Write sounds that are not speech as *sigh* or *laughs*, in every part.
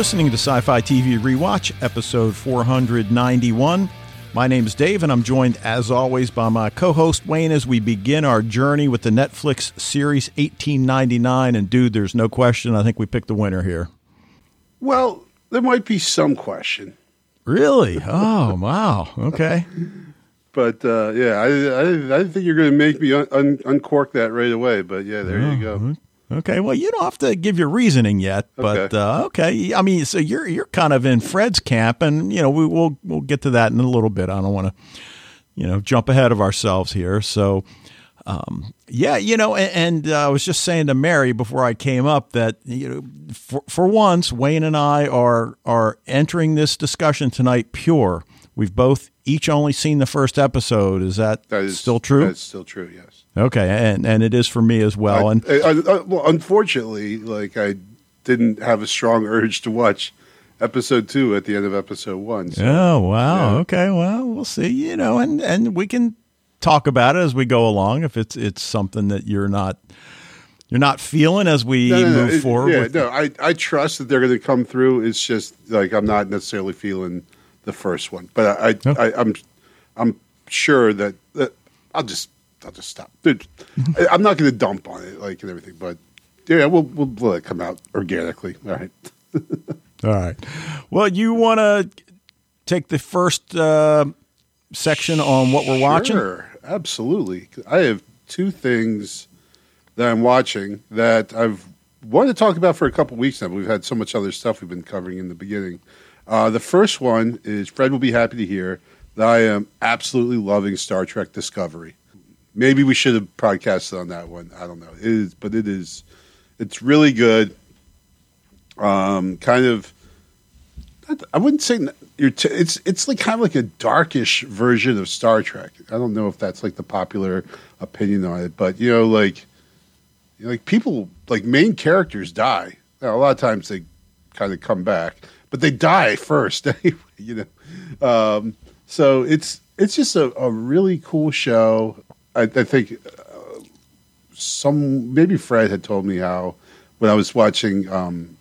Listening to Sci Fi TV Rewatch, episode 491. My name is Dave, and I'm joined, as always, by my co host Wayne as we begin our journey with the Netflix series 1899. And, dude, there's no question. I think we picked the winner here. Well, there might be some question. Really? Oh, wow. Okay. But uh, yeah, I, I, I think you're going to make me un- un- uncork that right away. But yeah, there you go. Okay, well, you don't have to give your reasoning yet, but Okay. uh, okay. I mean, so you're you're kind of in Fred's camp, and you know we, we'll we'll get to that in a little bit. I don't want to, you know, jump ahead of ourselves here. So, um, yeah, you know, and, and uh, I was just saying to Mary before I came up that you know, for for once, Wayne and I are are entering this discussion tonight pure. We've both each only seen the first episode. Is that, That is still true? That's still true. Yes. Okay, and and it is for me as well. I- and I- I- well, unfortunately, like I didn't have a strong *laughs* urge to watch episode two at the end of episode one. So. Oh wow. Yeah. Okay. Well, we'll see. You know, and and we can talk about it as we go along if it's it's something that you're not you're not feeling as we No, no, no, move it- forward. Yeah, no, I, I trust that they're going to come through. It's just like I'm not necessarily feeling the first one, but I, Oh. I, I'm I'm sure that, that I'll just I'll just stop. Dude. I, I'm not going to dump on it like and everything, but yeah, we'll we'll let it come out organically. All right. *laughs* All right. Well, you want to take the first uh, section on what we're watching? Sure, absolutely. I have two things that I'm watching that I've wanted to talk about for a couple weeks now. But we've had so much other stuff we've been covering in the beginning. Uh, the first one is Fred will be happy to hear that I am absolutely loving Star Trek Discovery. Maybe we should have podcasted on that one. I don't know. It is, but it is. It's really good. Um, kind of. I wouldn't say you're. T- it's it's like kind of like a darkish version of Star Trek. I don't know if that's like the popular opinion on it, but you know, like, you know, like people like main characters die. A lot of times they kind of come back, but they die first *laughs* anyway. You know, um, so it's it's just a, a really cool show. I, I think uh, some maybe Fred had told me how when I was watching um,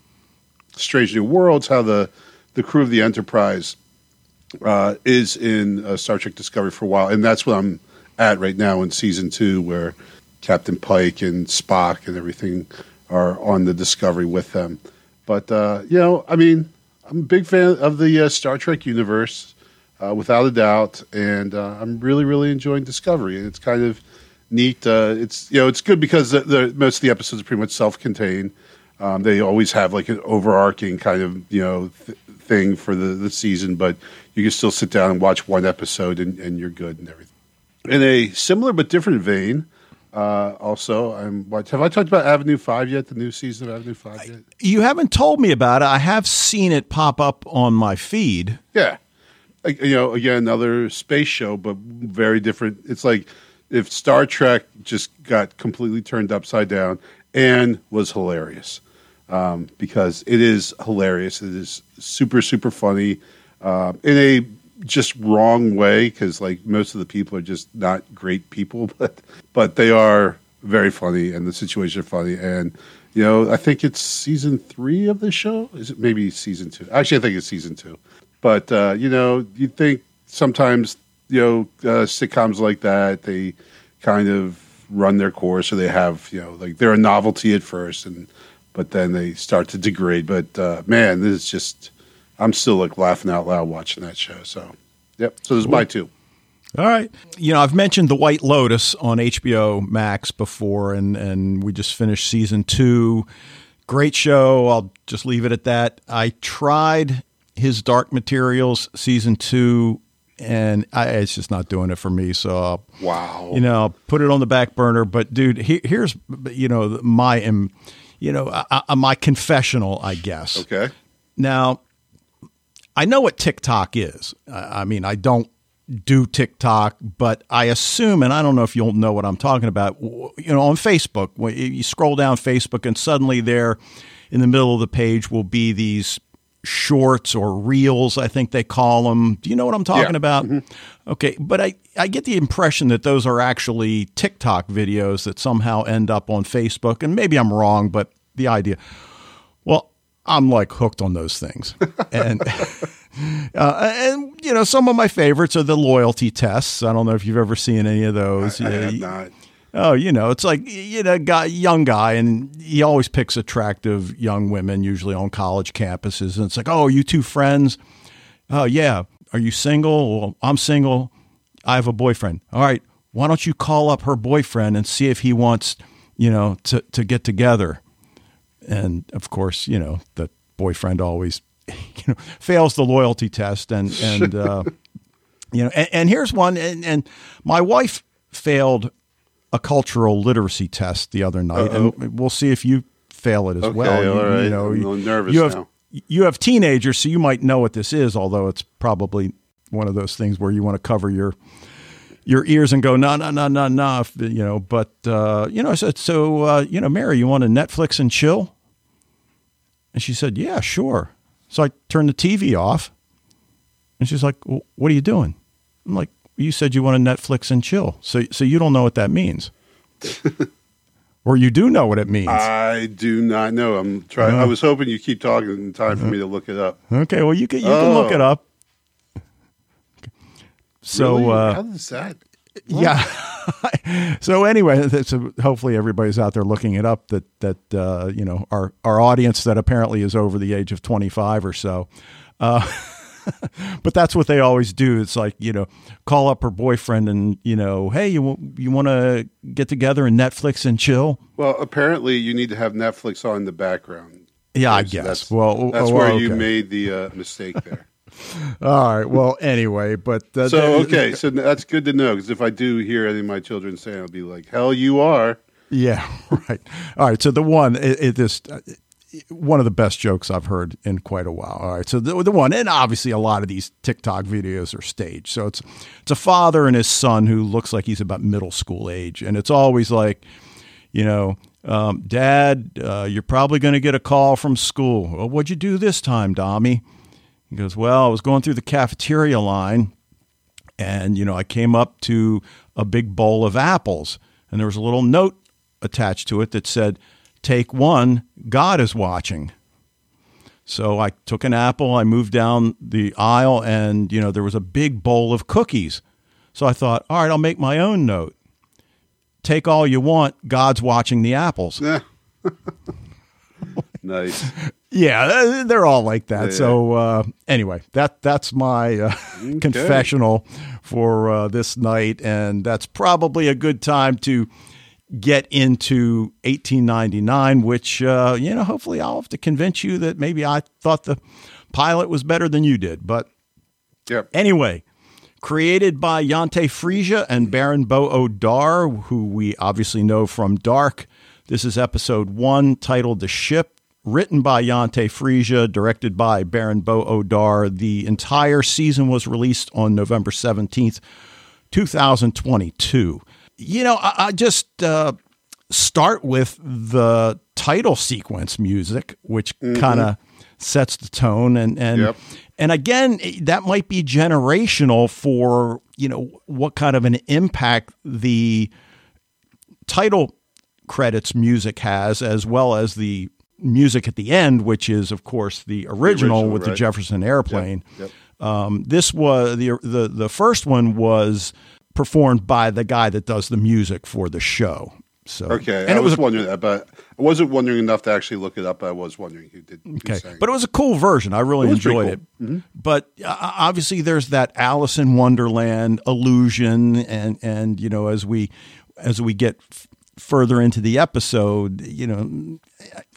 Strange New Worlds, how the the crew of the Enterprise uh, is in uh, Star Trek Discovery for a while, and that's what I'm at right now in season two, where Captain Pike and Spock and everything are on the Discovery with them. But uh, you know, I mean, I'm a big fan of the uh, Star Trek universe, uh, without a doubt, and uh, I'm really, really enjoying Discovery. And it's kind of neat. Uh, it's you know, it's good because the, the, most of the episodes are pretty much self-contained. Um, they always have like an overarching kind of you know th- thing for the, the season, but you can still sit down and watch one episode and, and you're good and everything. In a similar but different vein, uh, also, I'm. What, have I talked about Avenue Five yet? The new season of Avenue Five yet? You haven't told me about it. I have seen it pop up on my feed. Yeah, Like, you know, again, another space show, but very different. It's like if Star Trek just got completely turned upside down and was hilarious, um, because it is hilarious. It is super, super funny uh, in a just wrong way, because like most of the people are just not great people, *laughs* but but they are very funny, and the situations are funny, and. You know, I think it's season three of the show. Is it maybe season two? Actually, I think it's season two. But uh, you know, you think sometimes you know uh, sitcoms like that they kind of run their course, or they have you know like they're a novelty at first, and but then they start to degrade. But uh, man, this is just I'm still like laughing out loud watching that show. So yep. So there's my two. All right. You know, I've mentioned The White Lotus on HBO Max before, and, and we just finished season two. Great show. I'll just leave it at that. I tried his Dark Materials season two, and I, it's just not doing it for me. So, I'll, Wow. you know, I'll put it on the back burner. But, dude, he, here's, you know, my, you know, uh, uh, my confessional, I guess. Okay. Now, I know what TikTok is. I mean, I don't do TikTok, but I assume, and I don't know if you'll know what I'm talking about. You know, on Facebook, when you scroll down Facebook, and suddenly there, in the middle of the page, will be these shorts or reels. I think they call them. Do you know what I'm talking Yeah. about? Mm-hmm. Okay, but I I get the impression that those are actually TikTok videos that somehow end up on Facebook, and maybe I'm wrong, but the idea. I'm like hooked on those things, and *laughs* uh, and you know some of my favorites are the loyalty tests. I don't know if you've ever seen any of those. I, I Yeah, have not. Oh, you know, it's like you know, guy, young guy, and he always picks attractive young women, usually on college campuses. And it's like, oh, are you two friends? Oh, yeah. Are you single? Well, I'm single. I have a boyfriend. All right. Why don't you call up her boyfriend and see if he wants, you know, to to get together? And of course, you know, the boyfriend always, *laughs* you know, fails the loyalty test, and and uh, *laughs* you know, and, and here's one, and, and my wife failed a cultural literacy test the other night, and we'll see if you fail it as Okay, well. You, all right. you know, I'm a you, little nervous you have now. you have teenagers, so you might know what this is, although it's probably one of those things where you want to cover your your ears and go no no no no no you know but uh, you know I said so uh, you know Mary you want to Netflix and chill and she said yeah sure so I turned the TV off and she's like well, what are you doing I'm like you said you want to Netflix and chill so so you don't know what that means *laughs* or you do know what it means I do not know. I'm trying. Uh-huh. I was hoping you keep talking in time for me to look it up. okay well you can you can look Oh. it up so Really? uh, how does that? Yeah. *laughs* so anyway, that's hopefully everybody's out there looking it up. That that uh, you know our our audience that apparently is over the age of twenty five or so. Uh, *laughs* but that's what they always do. It's like you know, call up her boyfriend and you know, hey, you you want to get together and Netflix and chill? Well, apparently you need to have Netflix on in the background. Yeah, I guess. That's, well, that's oh, where okay. you made the uh, mistake there. All right. Well, anyway, but uh, so okay, *laughs* so that's good to know because if I do hear any of my children saying, I'll be like, "Hell, you are." Yeah, *laughs* right. All right. So the one, it, it this uh, one of the best jokes I've heard in quite a while. All right. So the, the one, and obviously a lot of these TikTok videos are staged. So it's it's a father and his son who looks like he's about middle school age, and it's always like, you know. Um, Dad, uh, you're probably going to get a call from school. Well, what'd you do this time, Dommy? He goes, Well, I was going through the cafeteria line and you know i came up to a big bowl of apples and there was a little note attached to it that said take one god is watching so i took an apple i moved down the aisle and you know there was a big bowl of cookies. So i thought all right i'll make my own note. Take all you want god's watching the apples. Yeah. *laughs* nice. *laughs* yeah they're- all like that Yeah. so uh, anyway that that's my uh, confessional for uh, this night and that's probably a good time to get into 1899 which uh, you know hopefully i'll have to convince you that maybe i thought the pilot was better than you did but Yep. Anyway, created by Jantje Friese and Baran Bo Odar, who we obviously know from Dark. This is episode one, titled The Ship, written by Jantje Friese, directed by Baran Bo Odar. The entire season was released on November 17th, 2022. You know, I, I just uh, start with the title sequence music, which kind of sets the tone and and Yep. and again that might be generational for you know what kind of an impact the title credits music has as well as the music at the end which is of course the original, original, with the. Jefferson airplane Yep. um, this was the, the the first one was performed by the guy that does the music for the show so Okay. and I it was was a wondering that, but I wasn't wondering enough to actually look it up. I was wondering who did. Who Okay, but it was a cool version. I really It enjoyed cool. it. But uh, obviously, there's that Alice in Wonderland illusion, and and you know, as we as we get f- further into the episode, you know,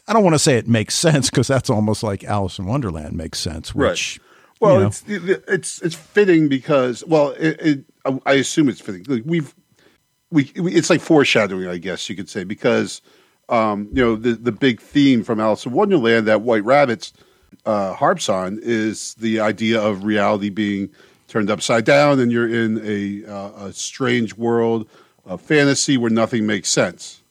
I don't want to say it makes sense because that's almost like Alice in Wonderland makes sense. Which, Well, you know, it's it's it's fitting because well, it, it, I assume it's fitting. Like, We've we, we it's like foreshadowing, I guess you could say, because um, you know the the big theme from Alice in Wonderland that White Rabbits uh, harps on is the idea of reality being turned upside down, and you're in a uh, a strange world of fantasy where nothing makes sense.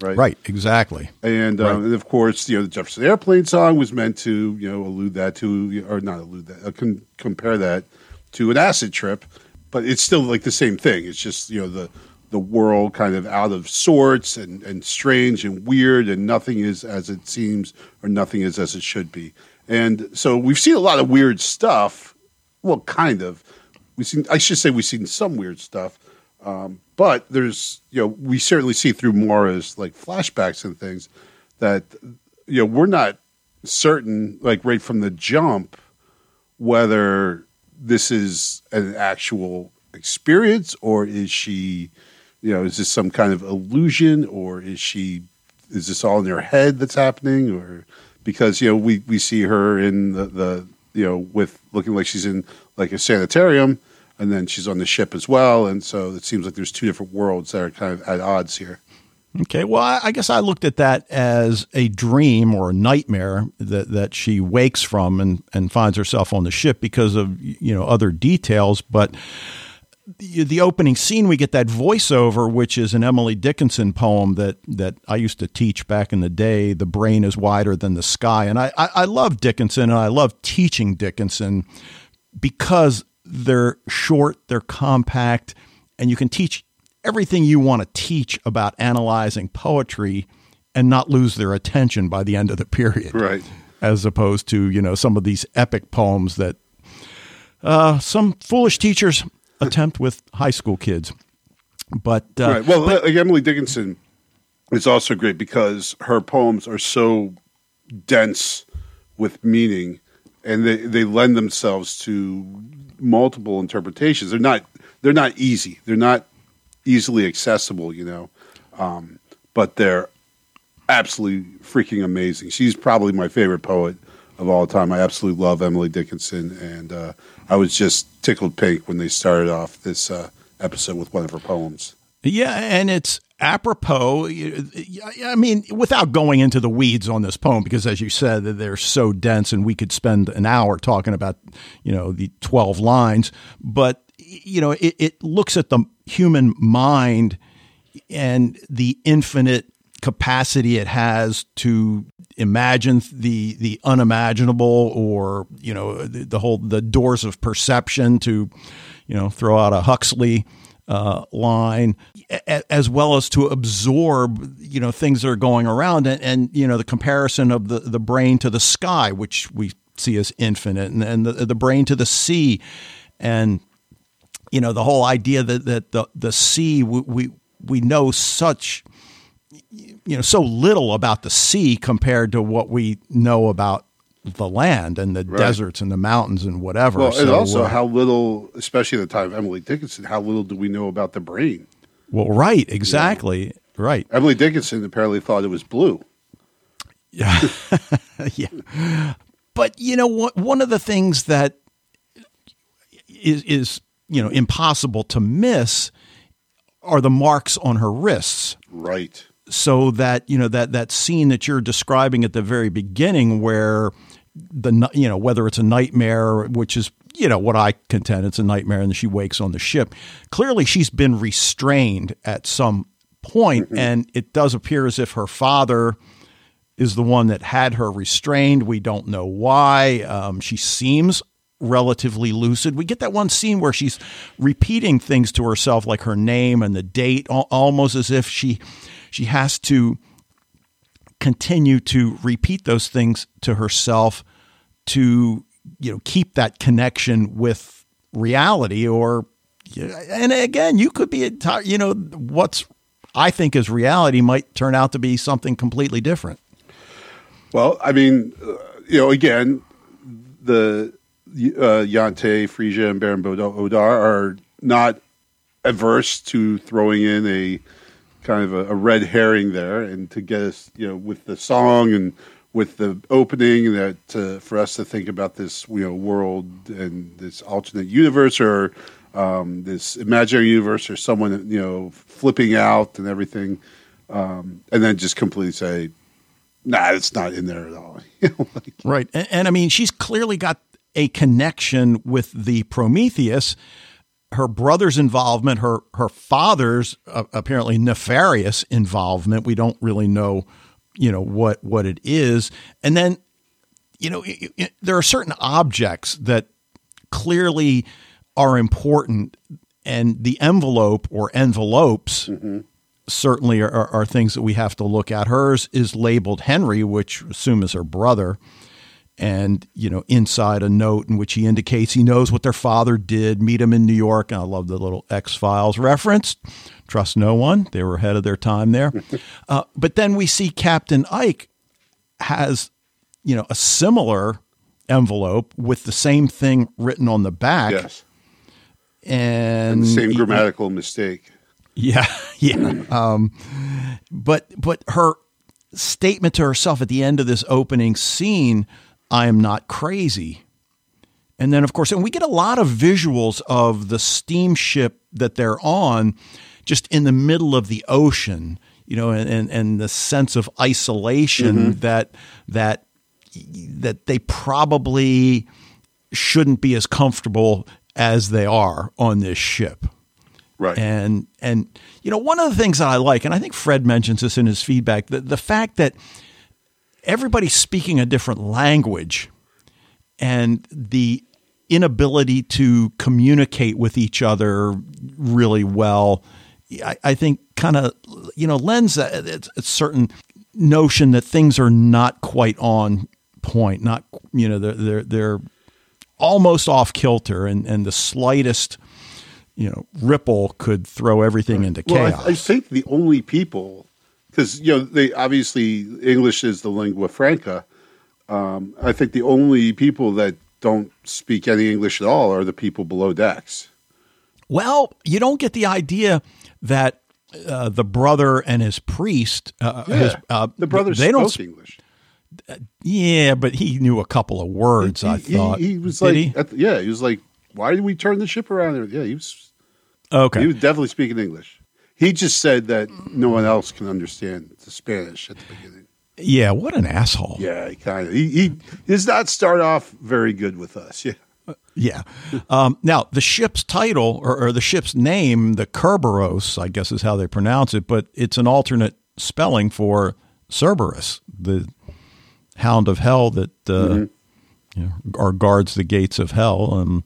Right. right, exactly. And, um, Right. and of course, you know, the Jefferson Airplane song was meant to, you know, allude that to, or not allude that, uh, com- compare that to an acid trip, but it's still like the same thing. It's just, you know, the the world kind of out of sorts and, and strange and weird, and nothing is as it seems or nothing is as it should be. And so we've seen a lot of weird stuff. Well, kind of. We've seen, I should say, we've seen some weird stuff. Um, but there's, you know, we certainly see through Moira's like flashbacks and things that, you know, we're not certain, like right from the jump, whether this is an actual experience or is she, you know, is this some kind of illusion or is she, is this all in her head that's happening or because, you know, we, we see her in the, the, you know, with looking like she's in like a sanitarium and then she's on the ship as well. And so it seems like there's two different worlds that are kind of at odds here. Okay, well, I guess I looked at that as a dream or a nightmare that, that she wakes from and, and finds herself on the ship because of you know other details. But the, the opening scene, we get that voiceover, which is an Emily Dickinson poem that that I used to teach back in the day. The brain is wider than the sky, and I I, I love Dickinson and I love teaching Dickinson because they're short, they're compact, and you can teach everything you want to teach about analyzing poetry and not lose their attention by the end of the period. Right. As opposed to, you know, some of these epic poems that uh, some foolish teachers attempt with high school kids. But uh, right. Well, but, like Emily Dickinson is also great because her poems are so dense with meaning and they, they lend themselves to multiple interpretations. They're not they're not easy. They're not easily accessible, you know. Um, but they're absolutely freaking amazing. She's probably my favorite poet of all time. I absolutely love Emily Dickinson, and uh, I was just tickled pink when they started off this uh, episode with one of her poems. Yeah, and it's apropos. I mean, without going into the weeds on this poem, because as you said, they're so dense, and we could spend an hour talking about, you know, the twelve lines. But you know, it, it looks at the human mind and the infinite capacity it has to imagine the the unimaginable or you know the, the, whole the doors of perception to you know throw out a Huxley uh, line as well as to absorb you know things that are going around and, and you know the comparison of the the brain to the sky which we see as infinite and, and the, the brain to the sea. And you know the whole idea that that the the sea we we, we know such you know so little about the sea compared to what we know about the land and the right. deserts and the mountains and whatever. Well, so, and also uh, how little, especially at the time of Emily Dickinson, how little do we know about the brain? Well, right, exactly, yeah. right. Emily Dickinson apparently thought it was blue. Yeah, *laughs* yeah. But you know what? One of the things that is is you know impossible to miss are the marks on her wrists. Right. So that you know that that scene that you're describing at the very beginning, where the you know whether it's a nightmare, which is you know what I contend it's a nightmare, and she wakes on the ship. Clearly, she's been restrained at some point, mm-hmm. and it does appear as if her father is the one that had her restrained. We don't know why. Um, she seems relatively lucid. We get that one scene where she's repeating things to herself, like her name and the date, almost as if she she has to continue to repeat those things to herself to you know keep that connection with reality or and again you could be you know what's i think is reality might turn out to be something completely different. Well i mean uh, you know again the uh, Jantje, Friese, and Baran Odar are not averse to throwing in a kind of a, a, red herring there, and to get us, you know, with the song and with the opening, that uh, for us to think about this, you know, world and this alternate universe or um, this imaginary universe, or someone, you know, flipping out and everything, um, and then just completely say, "Nah, it's not in there at all." *laughs* like, right, and, and I mean, she's clearly got a connection with the Prometheus. Her brother's involvement, her her father's uh, apparently nefarious involvement. We don't really know, you know what what it is. And then, you know, it, it, there are certain objects that clearly are important and the envelope or envelopes certainly are, are, are things that we have to look at. Hers is labeled Henry, which I assume is her brother. And, you know, inside a note in which he indicates he knows what their father did, meet him in New York. And I love the little X Files reference. Trust no one. They were ahead of their time there. *laughs* uh, but then we see Captain Eyk has, you know, a similar envelope with the same thing written on the back. Yes. And, The same he- grammatical mistake. yeah, *laughs* yeah. Um, but but her statement to herself at the end of this opening scene, "I am not crazy," and then of course, and we get a lot of visuals of the steamship that they're on, just in the middle of the ocean, you know, and and, and the sense of isolation mm-hmm. that that that they probably shouldn't be as comfortable as they are on this ship. Right. And and you know one of the things that I like, and I think Fred mentions this in his feedback, the, the fact that everybody's speaking a different language, and the inability to communicate with each other really well, I, I think kind of you know lends a, a certain notion that things are not quite on point, not you know they're they're, they're almost off kilter, and and the slightest you know, ripple could throw everything into Well, chaos. I, I think the only people, because you know, they obviously English is the lingua franca. Um, I think the only people that don't speak any English at all are the people below decks. well, you don't get the idea that uh, the brother and his priest, uh, his, uh, the brothers they spoke don't. sp- English. Yeah, but he knew a couple of words. He, I he- thought he, was Did like, he? at yeah, he was like, why did we turn the ship around? Yeah, he was. okay. He was definitely speaking English. He just said that no one else can understand the Spanish at the beginning. yeah, what an asshole. Yeah, he kind of he, he does not start off very good with us. Yeah, Yeah. Um, now, the ship's title or, or the ship's name, the Kerberos, I guess is how they pronounce it, but it's an alternate spelling for Cerberus, the hound of hell that uh, you know, or guards the gates of hell. Um,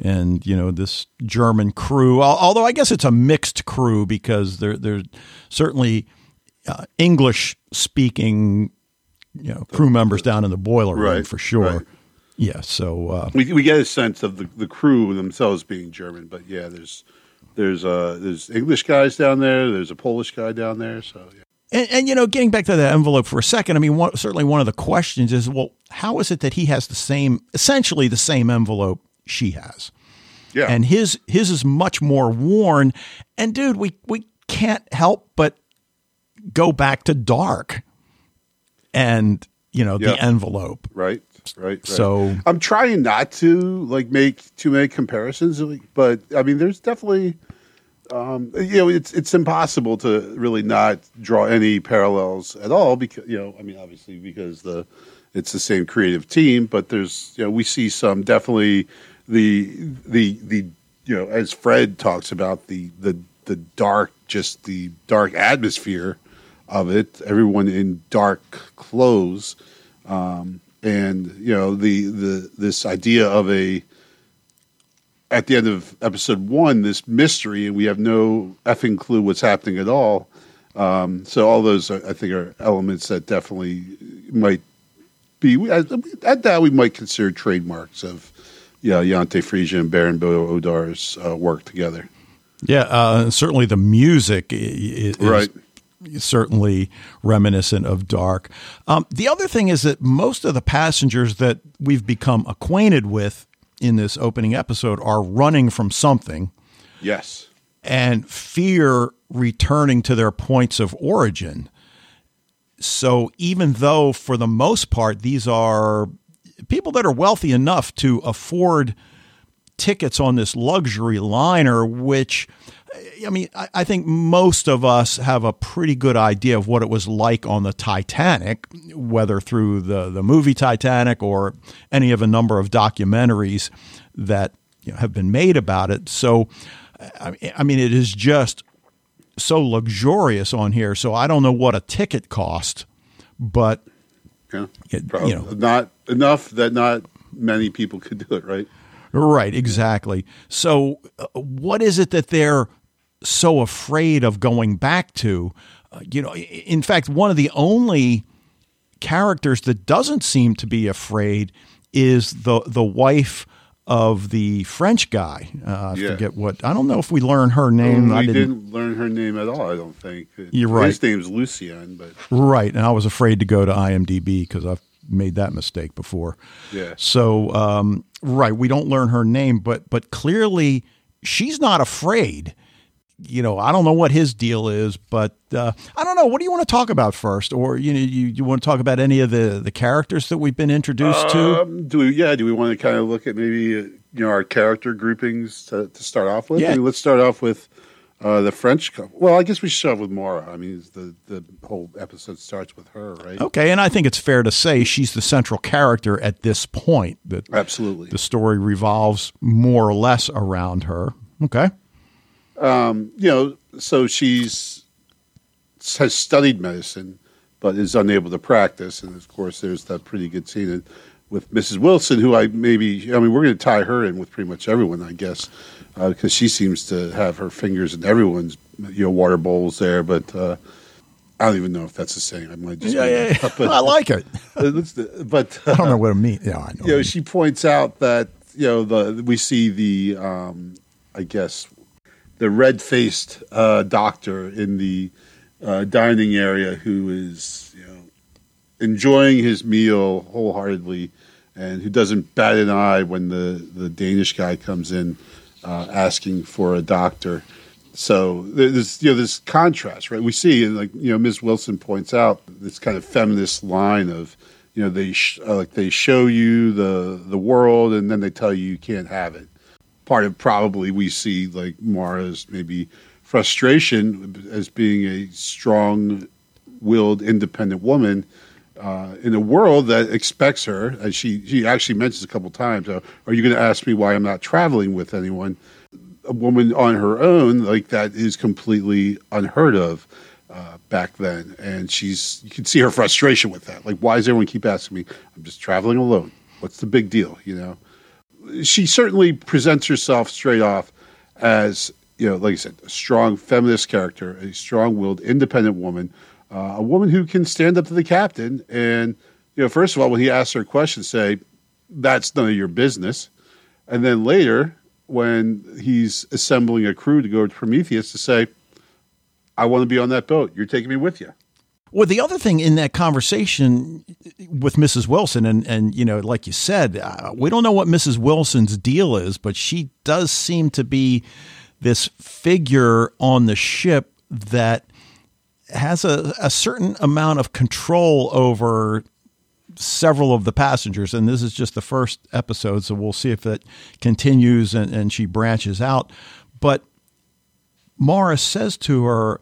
and you know this German crew, although I guess it's a mixed crew because they're they're certainly uh, English speaking, you know, crew members down in the boiler room Right, for sure. right. Yeah. So. Uh, we we get a sense of the, the crew themselves being German, but yeah, there's there's uh there's English guys down there. There's a Polish guy down there. So yeah. And, and you know, getting back to that envelope for a second, I mean, one, certainly one of the questions is, well, how is it that he has the same, essentially the same envelope she has, Yeah, and his his is much more worn. And dude, we we can't help but go back to dark, and you know Yeah. the envelope. right, right, right. So- I'm trying not to like make too many comparisons, but I mean, there's definitely. Um, you know, it's it's impossible to really not draw any parallels at all because you know, I mean, obviously because the it's the same creative team, but there's you know we see some definitely the the the you know as Fred talks about the the the dark just the dark atmosphere of it, everyone in dark clothes, um, and you know the the this idea of a at the end of episode one this mystery and we have no effing clue what's happening at all. Um, so all those I think are elements that definitely might be at, at that we might consider trademarks of yeah Jantje Friese and Baran Bo Odar's uh, work together. Yeah, uh, certainly the music i- i- is certainly reminiscent of Dark. Um, the other thing is that most of the passengers that we've become acquainted with in this opening episode are running from something Yes. and fear returning to their points of origin. So even though for the most part these are people that are wealthy enough to afford tickets on this luxury liner, which I mean, I, I think most of us have a pretty good idea of what it was like on the Titanic, whether through the, the movie Titanic or any of a number of documentaries that you know, have been made about it. So, I mean- I mean, it is just so luxurious on here. So I don't know what a ticket cost, but Yeah. You know. not enough that not many people could do it, right? Right, exactly. So, uh, what is it that they're so afraid of going back to? Uh, you know, in fact, one of the only characters that doesn't seem to be afraid is the the wife of the French guy. Uh, I Yeah. forget what. I don't know if we learn her name. I we didn't. didn't, learn her name at all. I don't think. You're right. His name's Lucien, but Right, and I was afraid to go to IMDb because I've made that mistake before. Yeah. So, um, right, we don't learn her name, but but clearly she's not afraid. You know, I don't know what his deal is, but uh, I don't know. What do you want to talk about first, or you know, you, you want to talk about any of the the characters that we've been introduced to? Um, do we, yeah? Do we want to kind of look at maybe uh, you know our character groupings to, to start off with? Yeah. I mean, let's start off with uh, the French couple. Well, I guess we should start with Mara. I mean, the the whole episode starts with her, right? Okay, and I think it's fair to say she's the central character at this point. That Absolutely. the story revolves more or less around her. Okay. you know, so she's has studied medicine, but is unable to practice. And of course, there's that pretty good scene with Mrs. Wilson, who I maybe, I mean, we're going to tie her in with pretty much everyone, I guess, because she seems to have her fingers in everyone's, you know, water bowls there. But uh, I don't even know if that's the same. I might just, Yeah, yeah, yeah. But, I like it. but I don't know what it means. Yeah, I know. you know, she points out that you know the we see the um, I guess the red faced uh, doctor in the uh, dining area who is you know enjoying his meal wholeheartedly and who doesn't bat an eye when the the Danish guy comes in uh, asking for a doctor. So there's you know this contrast, right? We see, and like you know, Ms. Wilson points out this kind of feminist line of you know they sh- uh, like they show you the the world and then they tell you you can't have it. Part of probably we see like Mara's maybe frustration as being a strong willed independent woman uh, in a world that expects her, as she she actually mentions a couple times, uh, "Are you going to ask me why I'm not traveling with anyone?" A woman on her own, like that, is completely unheard of uh, back then, and she's you can see her frustration with that. Like, why does everyone keep asking me? I'm just traveling alone. What's the big deal? You know, she certainly presents herself straight off as you know, like I said, a strong feminist character, a strong-willed, independent woman, uh, a woman who can stand up to the captain. And you know, first of all, when he asks her a question, say, "That's none of your business," and then later, when he's assembling a crew to go to Prometheus, to say, "I want to be on that boat. You're taking me with you." Well, the other thing in that conversation with Mrs. Wilson, and and you know, like you said, uh, we don't know what Mrs. Wilson's deal is, but she does seem to be this figure on the ship that has a, a certain amount of control over several of the passengers. And this is just the first episode, so we'll see if it continues and, and she branches out. But Morris says to her,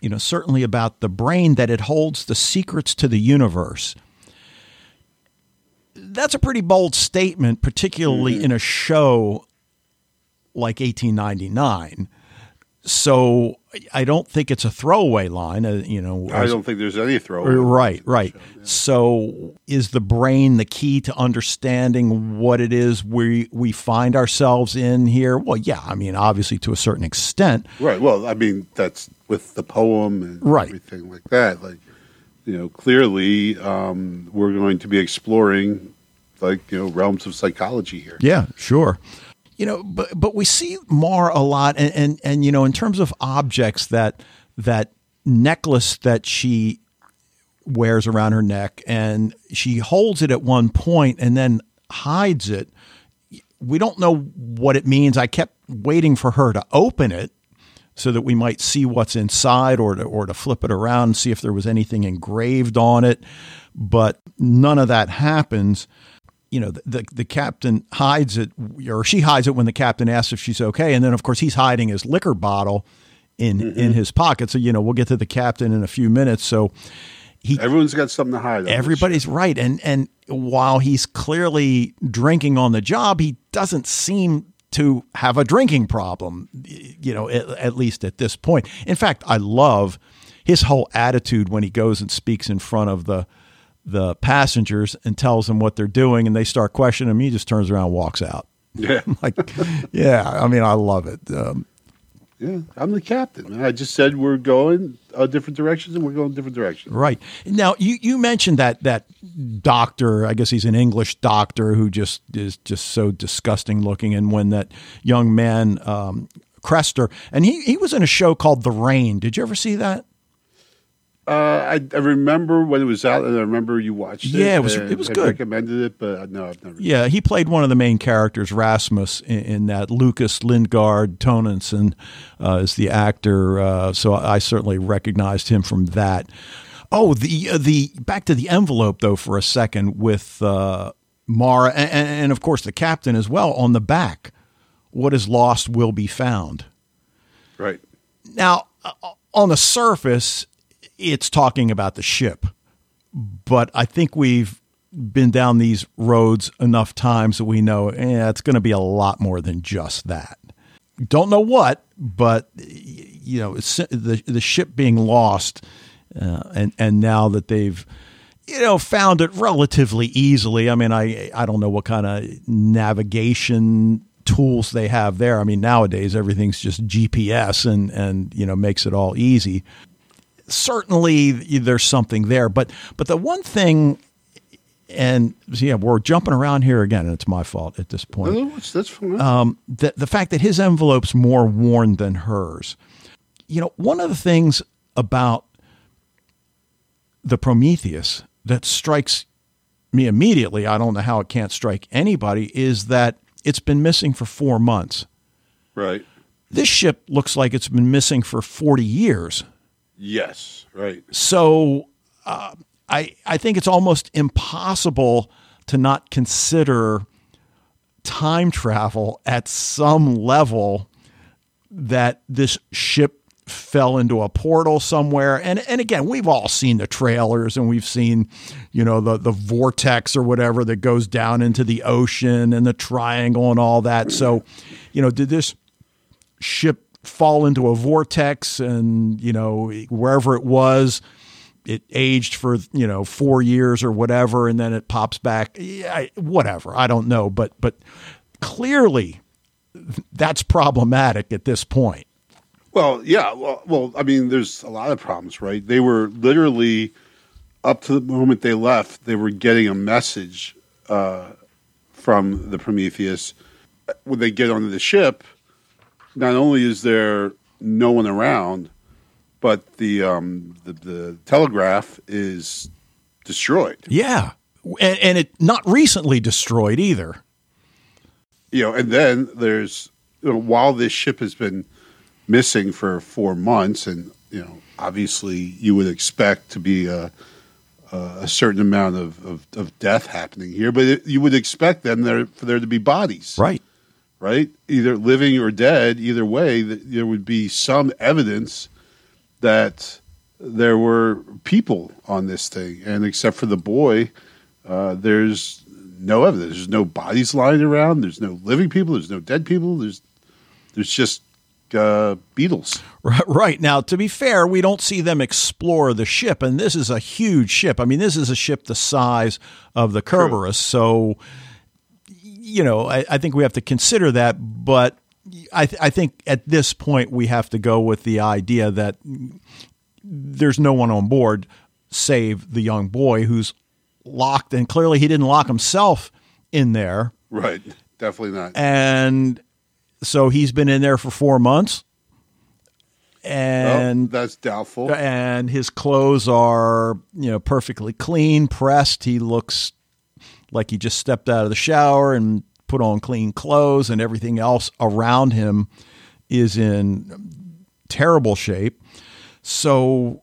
you know, certainly about the brain that it holds the secrets to the universe. That's a pretty bold statement, particularly mm-hmm. in a show like 1899. So I don't think it's a throwaway line. Uh, you know, I don't think there's any throwaway. Right, right. So is the brain the key to understanding what it is we we find ourselves in here? Well, yeah, I mean, obviously to a certain extent. Right. Well, I mean, that's with the poem and Right. everything like that. Like, you know, clearly um, we're going to be exploring, like, you know, realms of psychology here. Yeah, sure. You know, but but we see Mar a lot, and and, and you know, in terms of objects that that necklace that she wears around her neck, and she holds it at one point and then hides it. We don't know what it means. I kept waiting for her to open it so that we might see what's inside, or to or to flip it around and see if there was anything engraved on it. But none of that happens you know, the, the the captain hides it, or she hides it when the captain asks if she's okay, and then of course he's hiding his liquor bottle in in his pocket. So you know, we'll get to the captain in a few minutes. So he Everyone's got something to hide. everybody's right, and and while he's clearly drinking on the job, he doesn't seem to have a drinking problem. You know, at, at least at this point. In fact, I love his whole attitude when he goes and speaks in front of the the passengers and tells them what they're doing and they start questioning him he just turns around and walks out Yeah. *laughs* like, yeah, I mean, I love it. Um, Yeah, I'm the captain. man. I just said we're going uh, different directions, and we're going different directions. Right now, you you mentioned that that doctor. I guess he's an English doctor who just is just so disgusting looking. And when that young man um, Krester, and he he was in a show called The Rain. Did you ever see that? Uh, I, I remember when it was out, and I remember you watched it. Yeah, it was- it was good. Recommended it, but uh, no, I've never. Yeah, he played one of the main characters, Rasmus, in, in that. Lucas Lynggaard Tønnesen uh, is the actor, uh, so I certainly recognized him from that. Oh, the uh, the back to the envelope though for a second with uh, Mara and, and of course the captain as well on the back. What is lost will be found. Right. Now, uh, on the surface, it's talking about the ship, but I think we've been down these roads enough times that we know eh, it's going to be a lot more than just that. Don't know what, but you know, the the ship being lost, uh, and and now that they've you know found it relatively easily. I mean, I I don't know what kind of navigation tools they have there. I mean, nowadays everything's just GPS and and you know makes it all easy. Certainly, there's something there, but but the one thing, and yeah, we're jumping around here again, and it's my fault at this point No, that's, that's fine. um, the the fact that his envelope's more worn than hers. You know, one of the things about the Prometheus that strikes me immediately, I don't know how it can't strike anybody, is that it's been missing for four months. right. This ship looks like it's been missing for 40 years. Yes. Right. So uh, I I think it's almost impossible to not consider time travel at some level that this ship fell into a portal somewhere and and again we've all seen the trailers and we've seen you know the the vortex or whatever that goes down into the ocean and the triangle and all that so you know did this ship fall into a vortex and you know wherever it was it aged for you know 4 years or whatever and then it pops back yeah, whatever i don't know but but clearly that's problematic at this point Well, yeah. Well, well, I mean, there's a lot of problems, right? They were literally up to the moment they left, they were getting a message uh, from the Prometheus. When they get onto the ship, not only is there no one around, but the um, the, the telegraph is destroyed. yeah. And, and it not recently destroyed either. You know, and then there's you know, while this ship has been missing for four months, and you know, obviously you would expect to be a, a certain amount of, of, of death happening here, but it, you would expect then there for there to be bodies, right right? Either living or dead. Either way, there would be some evidence that there were people on this thing, and except for the boy, uh, there's no evidence. There's no bodies lying around. There's no living people. There's no dead people. There's there's just uh, beetles. Right, right. Now, to be fair, we don't see them explore the ship, and this is a huge ship. I mean, this is a ship the size of the Kerberos, so you know, I, I think we have to consider that. But I, th- I think at this point we have to go with the idea that there's no one on board save the young boy who's locked, and clearly he didn't lock himself in there, Right. Definitely not. and so he's been in there for four months. And oh, that's doubtful. and his clothes are you know perfectly clean pressed he looks like he just stepped out of the shower and put on clean clothes and everything else around him is in terrible shape so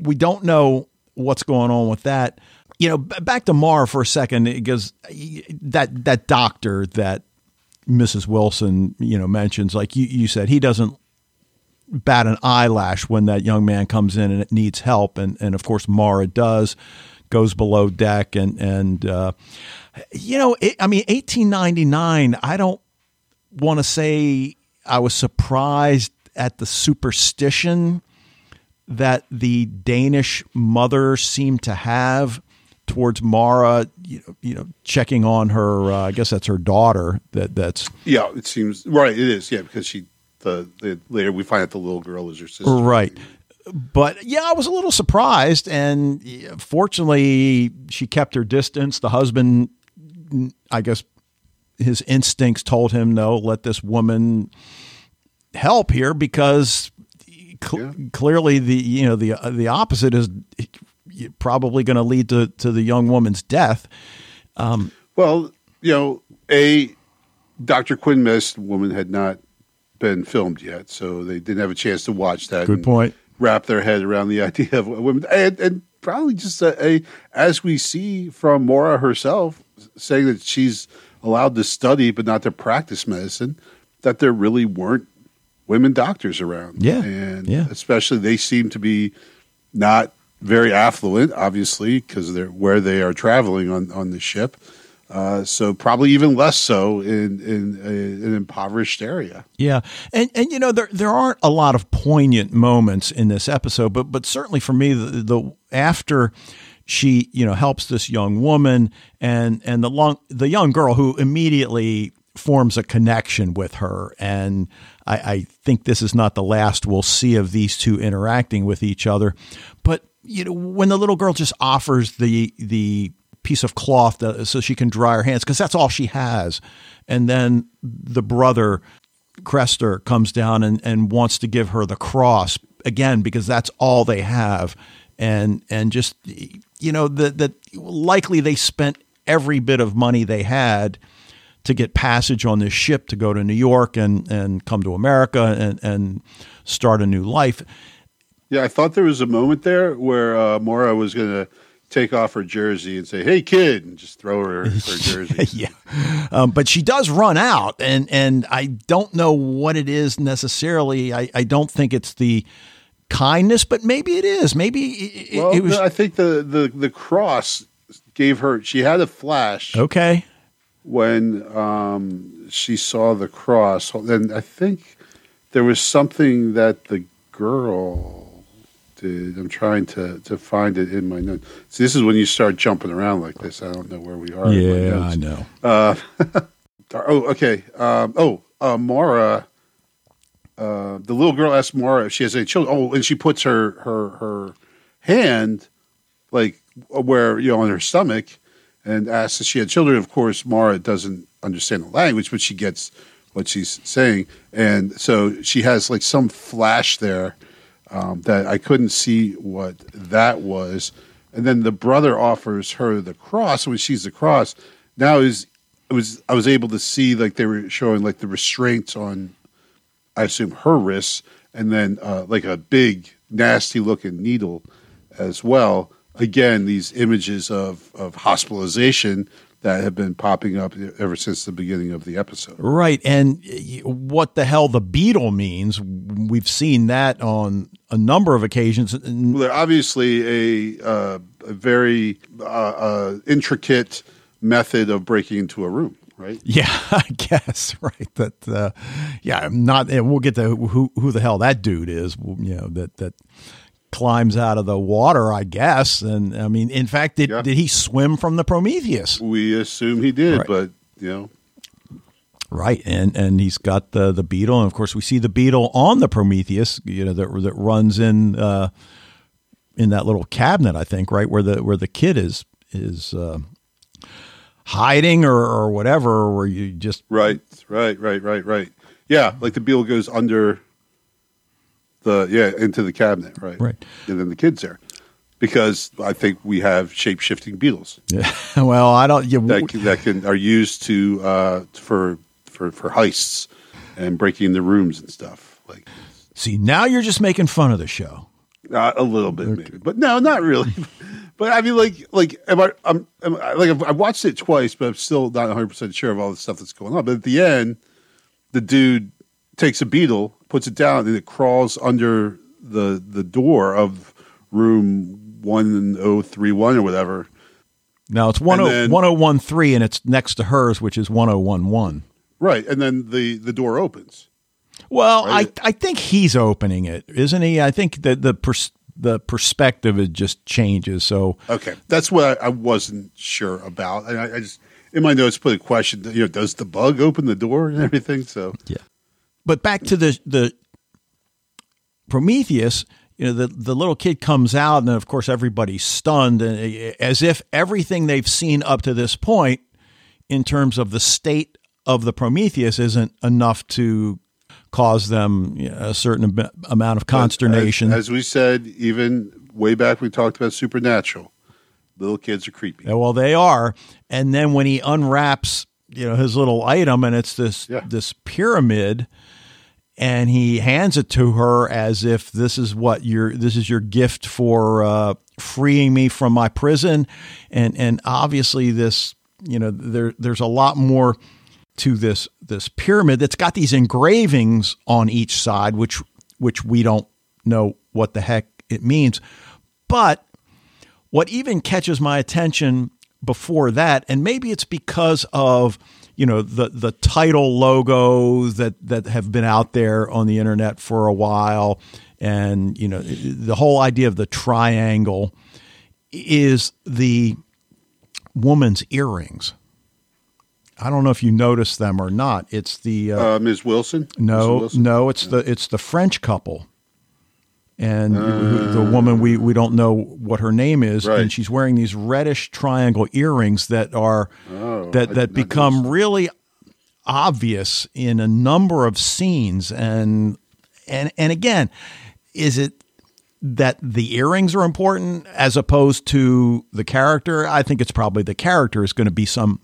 we don't know what's going on with that you know back to Mara for a second because that that doctor that Mrs. Wilson you know mentions like you you said he doesn't bat an eyelash when that young man comes in and it needs help. And, and of course, Mara does, goes below deck. And, and uh, you know, it, I mean, 1899, I don't want to say I was surprised at the superstition that the Danish mother seemed to have towards Mara, you know, you know, checking on her. Uh, I guess that's her daughter. That that's Yeah, it seems right. It is. Yeah, because she the, the later we find out the little girl is her sister. right. But yeah, I was a little surprised, and fortunately, she kept her distance. The husband, I guess, his instincts told him, "No, let this woman help here," because cl- Yeah. clearly the you know the the opposite is probably going to lead to to the young woman's death. Um, well, you know, a Dr. Quinn Medicine woman had not been filmed yet, so they didn't have a chance to watch that. Good point. Wrap their head around the *laughs* idea of women, and, and probably just a, a as we see from Maura herself saying that she's allowed to study but not to practice medicine, that there really weren't women doctors around. Yeah, and yeah. especially they seem to be not very affluent, obviously, because they're where they are traveling on on the ship. Uh, so probably even less so in in a, an impoverished area. Yeah, and and you know there there aren't a lot of poignant moments in this episode, but but certainly for me the, the after she you know helps this young woman and and the long the young girl who immediately forms a connection with her. And I, I think this is not the last we'll see of these two interacting with each other. But you know when the little girl just offers the the piece of cloth that, so she can dry her hands because that's all she has and then the brother Krester comes down and, and wants to give her the cross again because that's all they have and and just you know that that likely they spent every bit of money they had to get passage on this ship to go to New York and and come to America and and start a new life. Yeah, I thought there was a moment there where uh, Maura was going to take off her jersey and say, "Hey, kid," and just throw her her *laughs* jersey. yeah, um, but she does run out, and and I don't know what it is necessarily. I I don't think it's the kindness, but maybe it is. Maybe it, Well, it was I think the, the the cross gave her. She had a flash okay. when um, she saw the cross. And I think there was something that the girl I'm trying to, to find it in my notes. See, this is when you start jumping around like this. I don't know where we are. Yeah. I know. Uh, *laughs* oh, okay. Um, oh, uh, Maura. Uh, the little girl asks Maura if she has any children. Oh, and she puts her her her hand like where you know on her stomach, and asks if she had children. Of course, Maura doesn't understand the language, but she gets what she's saying, and so she has like some flash there um, that I couldn't see what that was. And then the brother offers her the cross. When she's the cross, now is it was I was able to see like they were showing like the restraints on, I assume her wrists, and then uh, like a big nasty looking needle as well. Again, these images of of hospitalization that have been popping up ever since the beginning of the episode. Right. And what the hell the beetle means, we've seen that on a number of occasions. Well, they're obviously a, uh, a very uh, uh, intricate method of breaking into a room, right? *laughs* yeah, I guess, *laughs* right. That, uh, yeah, I'm not, and we'll get to who, who the hell that dude is, you know, that, that climbs out of the water, I guess. And I mean, in fact, did, Yeah. did he swim from the Prometheus? We assume he did, Right. but you know, Right, and and he's got the the beetle, and of course we see the beetle on the Prometheus, you know that that runs in uh, in that little cabinet, I think, right where the where the kid is is uh, hiding or or whatever, where you just right, right, right, right, right. Yeah, like the beetle goes under the yeah into the cabinet, right? Right. and then the kid's there because I think we have shape shifting beetles yeah. *laughs* Well, I don't. Yeah, that can, that can are used to uh, for for for heists and breaking the rooms and stuff like. see, now you're just making fun of the show. Uh, a little bit, maybe, but no, not really. *laughs* but I mean, like, like, am I? I'm, am I, like, I've, I've watched it twice, but I'm still not 100 percent sure of all the stuff that's going on. But at the end, the dude takes a beetle, puts it down, and it crawls under the the door of room one oh three one or whatever. Now it's one oh, And oh then- one oh one three, and it's next to hers, which is one oh one one. Right, and then the the door opens. Well, Right. I I think he's opening it, isn't he? I think that the pers- the perspective it just changes. So Okay, that's what I, I wasn't sure about, and I, I just in my notes put a question. You know, does the bug open the door and everything? So yeah. But back to the the Prometheus, you know, the the little kid comes out, and of course everybody's stunned, and eh, as if everything they've seen up to this point, in terms of the state of the Prometheus, isn't enough to cause them you know, a certain amount of consternation. As, as we said, even way back, we talked about supernatural. Little kids are creepy. Yeah, well, they are. And then when he unwraps, you know, his little item, and it's this Yeah. this pyramid, and he hands it to her as if this is what your this is your gift for uh, freeing me from my prison, and and obviously this, you know, there there's a lot more to this this pyramid that's got these engravings on each side, which which we don't know what the heck it means, but what even catches my attention before that, and maybe it's because of you know the the title logos that that have been out there on the internet for a while, and you know the whole idea of the triangle is the woman's earrings. I don't know if you noticed them or not. It's the uh, Uh, Ms. Wilson? Ms. no, Wilson? no, it's the it's the French couple, and the woman we we don't know what her name is, Right. and she's wearing these reddish triangle earrings that are Oh, that that become really obvious in a number of scenes, and and and again, is it that the earrings are important as opposed to the character? I think it's probably the character is going to be some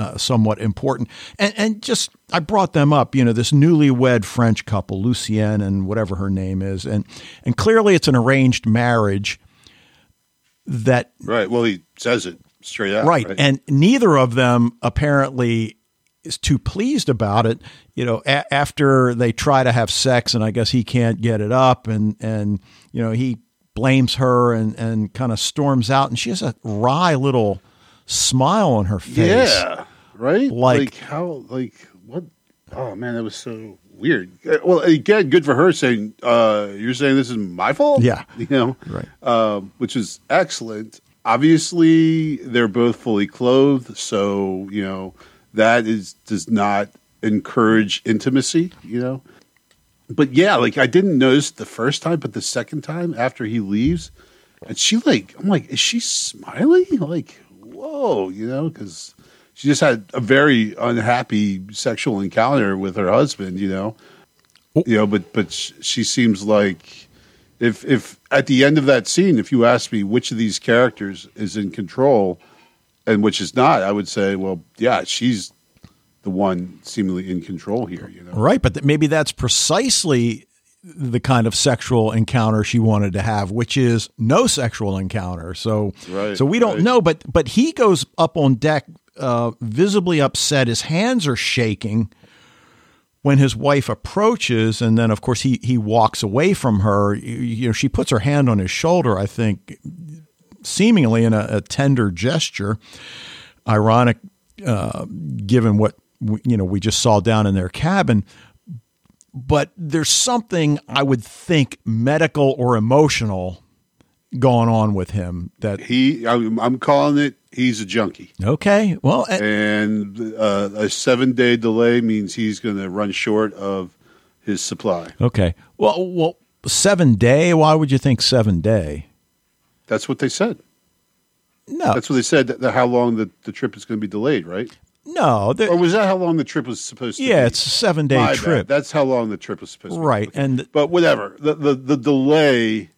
uh, somewhat important. And, and just, I brought them up, you know, this newlywed French couple, Lucien and whatever her name is. And, and clearly it's an arranged marriage that, Right. Well, he says it straight out. right. And neither of them apparently is too pleased about it. You know, a- after they try to have sex and I guess he can't get it up and, and, you know, he blames her and, and kind of storms out and she has a wry little smile on her face. yeah. Right. Like- how? Like what? Oh man, that was so weird. Uh, Well, again, good for her saying, uh, "You're saying this is my fault." Yeah. *laughs* You know. Right. um, which is excellent. Obviously, they're both fully clothed, so you know that is does not encourage intimacy. You know, but yeah, like I didn't notice the first time, but the second time after he leaves, and she like I'm like, is she smiling? Like, whoa, you know, because she just had a very unhappy sexual encounter with her husband. You know, oh. you know, but but she seems like if if at the end of that scene, if you ask me which of these characters is in control and which is not, I would say, well, yeah, she's the one seemingly in control here. You know, Right, but th- maybe that's precisely the kind of sexual encounter she wanted to have, which is no sexual encounter. So, Right, so we don't right. know. But but he goes up on deck, uh, visibly upset. His hands are shaking when his wife approaches, and then of course he he walks away from her. You, know, she puts her hand on his shoulder. I think, seemingly in a, a tender gesture. Ironic, uh, given what we- you know we just saw down in their cabin but there's something I would think medical or emotional going on with him that he, I'm, I'm calling it. He's a junkie, okay well eh, and uh, a seven day delay means he's going to run short of his supply. okay well well 7 day why would you think 7 day That's what they said. no That's what they said. That, that how long the, the trip is going to be delayed, right? no Or was that how long the trip was supposed to be? yeah it's a 7 day My bad. trip That's how long the trip was supposed to be. right and But whatever. The the, the delay.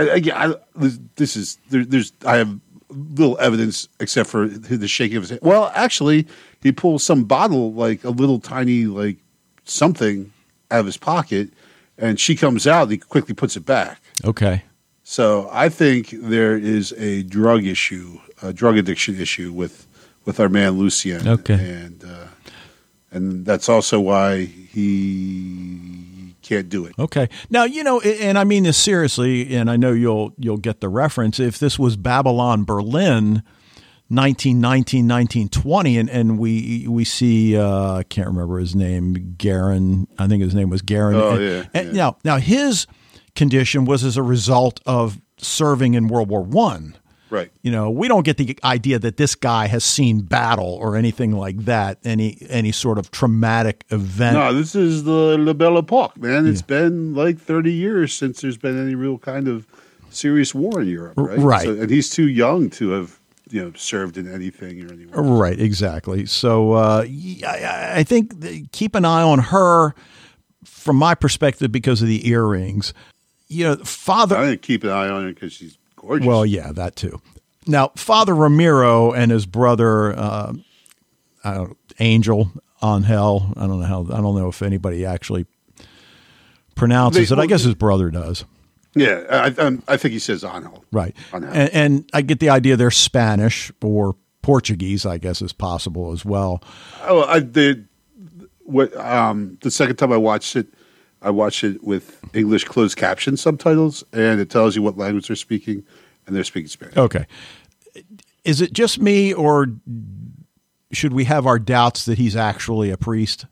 I, this, this is there, there's I have little evidence except for the shaking of his head. Well, actually, he pulls some bottle like a little tiny like something out of his pocket, and she comes out. and He quickly puts it back. okay So I think there is a drug issue, a drug addiction issue with with our man Lucien. Okay. and uh, and that's also why he can't do it. Okay. Now, you know, and I mean this seriously, and I know you'll you'll get the reference. If this was Babylon Berlin, 1919, 1920, and, and we we see uh, I can't remember his name, Gereon. I think his name was Gereon. Oh, and, yeah, and yeah. now now his condition was as a result of serving in World War One. Right. You know, we don't get the idea that this guy has seen battle or anything like that, any any sort of traumatic event. No, this is the La Belle Epoque, man. It's been like 30 years since there's been any real kind of serious war in Europe, right? Right. So, and he's too young to have, you know, served in anything or anywhere. Right, exactly. So uh, I, I think th- keep an eye on her from my perspective because of the earrings. You know, Father. I didn't keep an eye on her because she's gorgeous. Well, yeah, that too. Now, Father Ramiro and his brother, uh, I don't, Angel Angel. I don't know how. I don't know if anybody actually pronounces They- it. I guess his brother does. yeah, I, I, I think he says Angel. Right. Angel. And, and I get the idea they're Spanish or Portuguese. I guess is possible as well. Oh, I did. What um, the second time I watched it, I watched it with English closed caption subtitles, and it tells you what language they're speaking, and they're speaking Spanish. Okay. Is it just me, or should we have our doubts that he's actually a priest?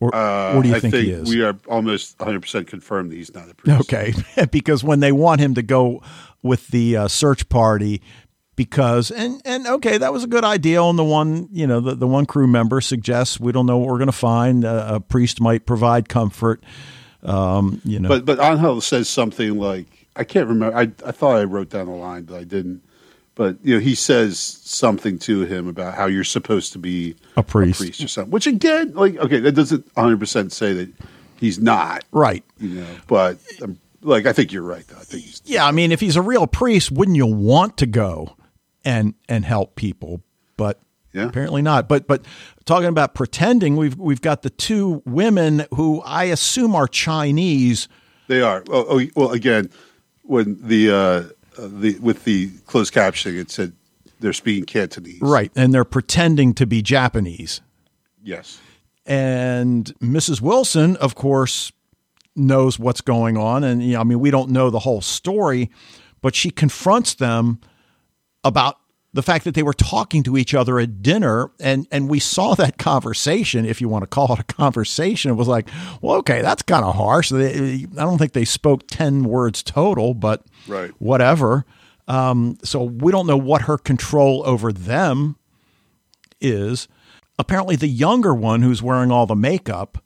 Or, or do you Uh, I think, he is? we are almost 100 percent confirmed that he's not a priest. Okay, *laughs* because when they want him to go with the uh, search party, because and and okay, that was a good idea. And the one you know the, the one crew member suggests we don't know what we're going to find. Uh, a priest might provide comfort. Um, you know, But but Angel says something like I can't remember. I I thought I wrote down the line, but I didn't. But you know, he says something to him about how you're supposed to be A priest. or something. Which again, like okay, that doesn't 100 percent say that he's not. right. You know, but um, like I think you're right. Though. I think he's Yeah, I mean, if he's a real priest, wouldn't you want to go and and help people? But Yeah. apparently not. But but talking about pretending, we've we've got the two women who I assume are Chinese. They are. Oh, oh well, again, when the uh, the with the closed captioning, it said they're speaking Cantonese. Right. And they're pretending to be Japanese. Yes. And Mrs. Wilson, of course, knows what's going on. And, you know, I mean, we don't know the whole story, but she confronts them about the fact that they were talking to each other at dinner. And, and we saw *laughs* that conversation, if you want to call it a conversation. It was like, well, okay, that's kind of harsh. They, I don't think they spoke 10 words total, but Right. whatever. Um, so we don't know what her control over them is. Apparently, the younger one who's wearing all the makeup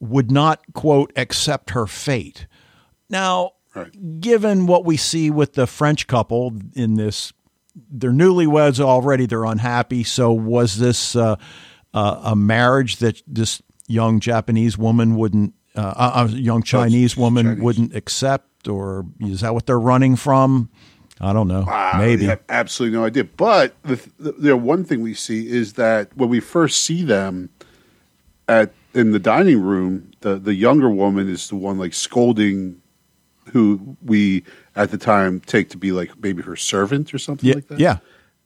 would not, quote, accept her fate. Now, Right. given what we see with the French couple in this, they're newlyweds already, they're unhappy. So, was this uh, uh, a marriage that this young Japanese woman wouldn't, uh, a young Chinese woman Chinese. wouldn't accept? Or is that what they're running from? I don't know. I Maybe. have absolutely no idea. But the, the, the one thing we see is that when we first see them at in the dining room, the the younger woman is the one like scolding who we at the time take to be like maybe her servant or something Yeah. like that. yeah.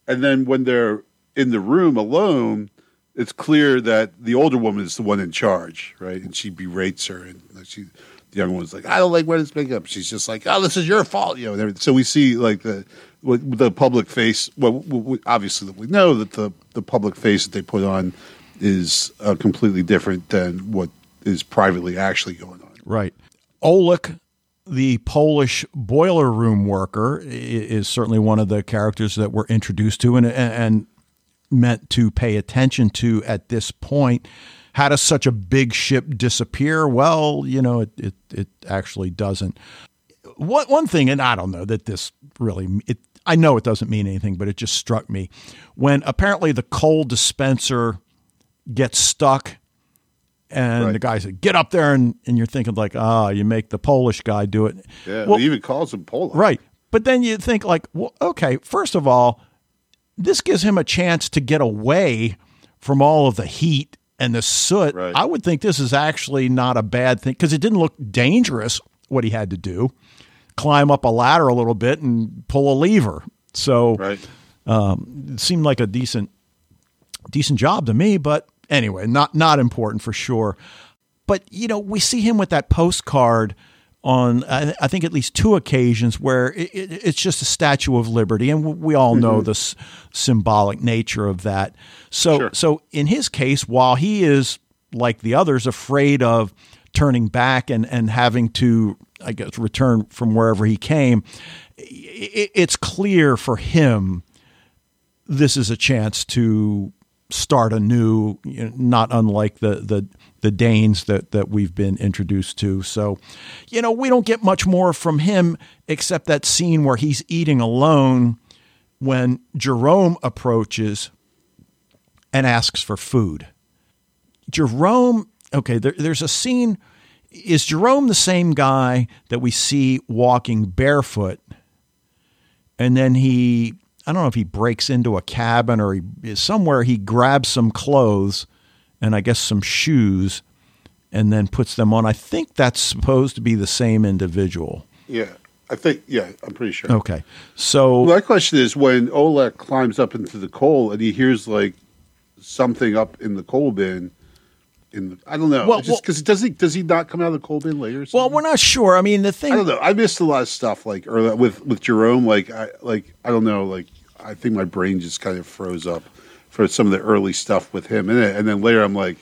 And then when they're in the room alone, it's clear that the older woman is the one in charge, right? And she berates her, and she, the younger one's like, "I don't like wearing this makeup." She's just like, "Oh, this is your fault," you know. And everything. So we see like the the public face. Well, we, we- obviously we know that the the public face that they put on is uh, completely different than what is privately actually going on. Right. Oleg, the Polish boiler room worker, is certainly one of the characters that we're introduced to and, and meant to pay attention to at this point. How does such a big ship disappear? Well, you know, it, it, it actually doesn't. One, one thing, and I don't know that this really, it, I know it doesn't mean anything, but it just struck me when apparently the coal dispenser gets stuck and Right. the guy said, "Get up there," and, and you're thinking like, "Ah, you make the Polish guy do it." Yeah, Well, he even calls him Poland. right. But then you think like, well, okay, first of all, this gives him a chance to get away from all of the heat and the soot. Right. I would think this is actually not a bad thing because it didn't look dangerous what he had to do. Climb up a ladder a little bit and pull a lever. So Right. it seemed like a decent decent job to me but anyway not not important for sure but you know we see him with that postcard on I, think at least two occasions where it, it, it's just a statue of liberty and we all know mm-hmm. the s- symbolic nature of that so Sure. so in his case while he is like the others afraid of turning back and and having to I guess return from wherever he came. It's clear for him this is a chance to start anew, you know, not unlike the the the Danes that that we've been introduced to. So, you know, we don't get much more from him except that scene where he's eating alone when Jerome approaches and asks for food. Jerome, okay, there, there's a scene. Is Jerome the same guy that we see walking barefoot? And then he, I don't know if he breaks into a cabin or he somewhere he grabs some clothes and I guess some shoes and then puts them on. I think that's supposed to be the same individual. Yeah. I think, yeah, I'm pretty sure. Okay. So my question is when Oleg climbs up into the coal and he hears like something up in the coal bin. In the, I don't know. Well, just because well, does he does he not come out of the coal bin later? Well, we're not sure. I mean, the thing I don't know. I missed a lot of stuff like or with with Jerome. Like I like I don't know. Like I think my brain just kind of froze up for some of the early stuff with him in it, and then later I'm like,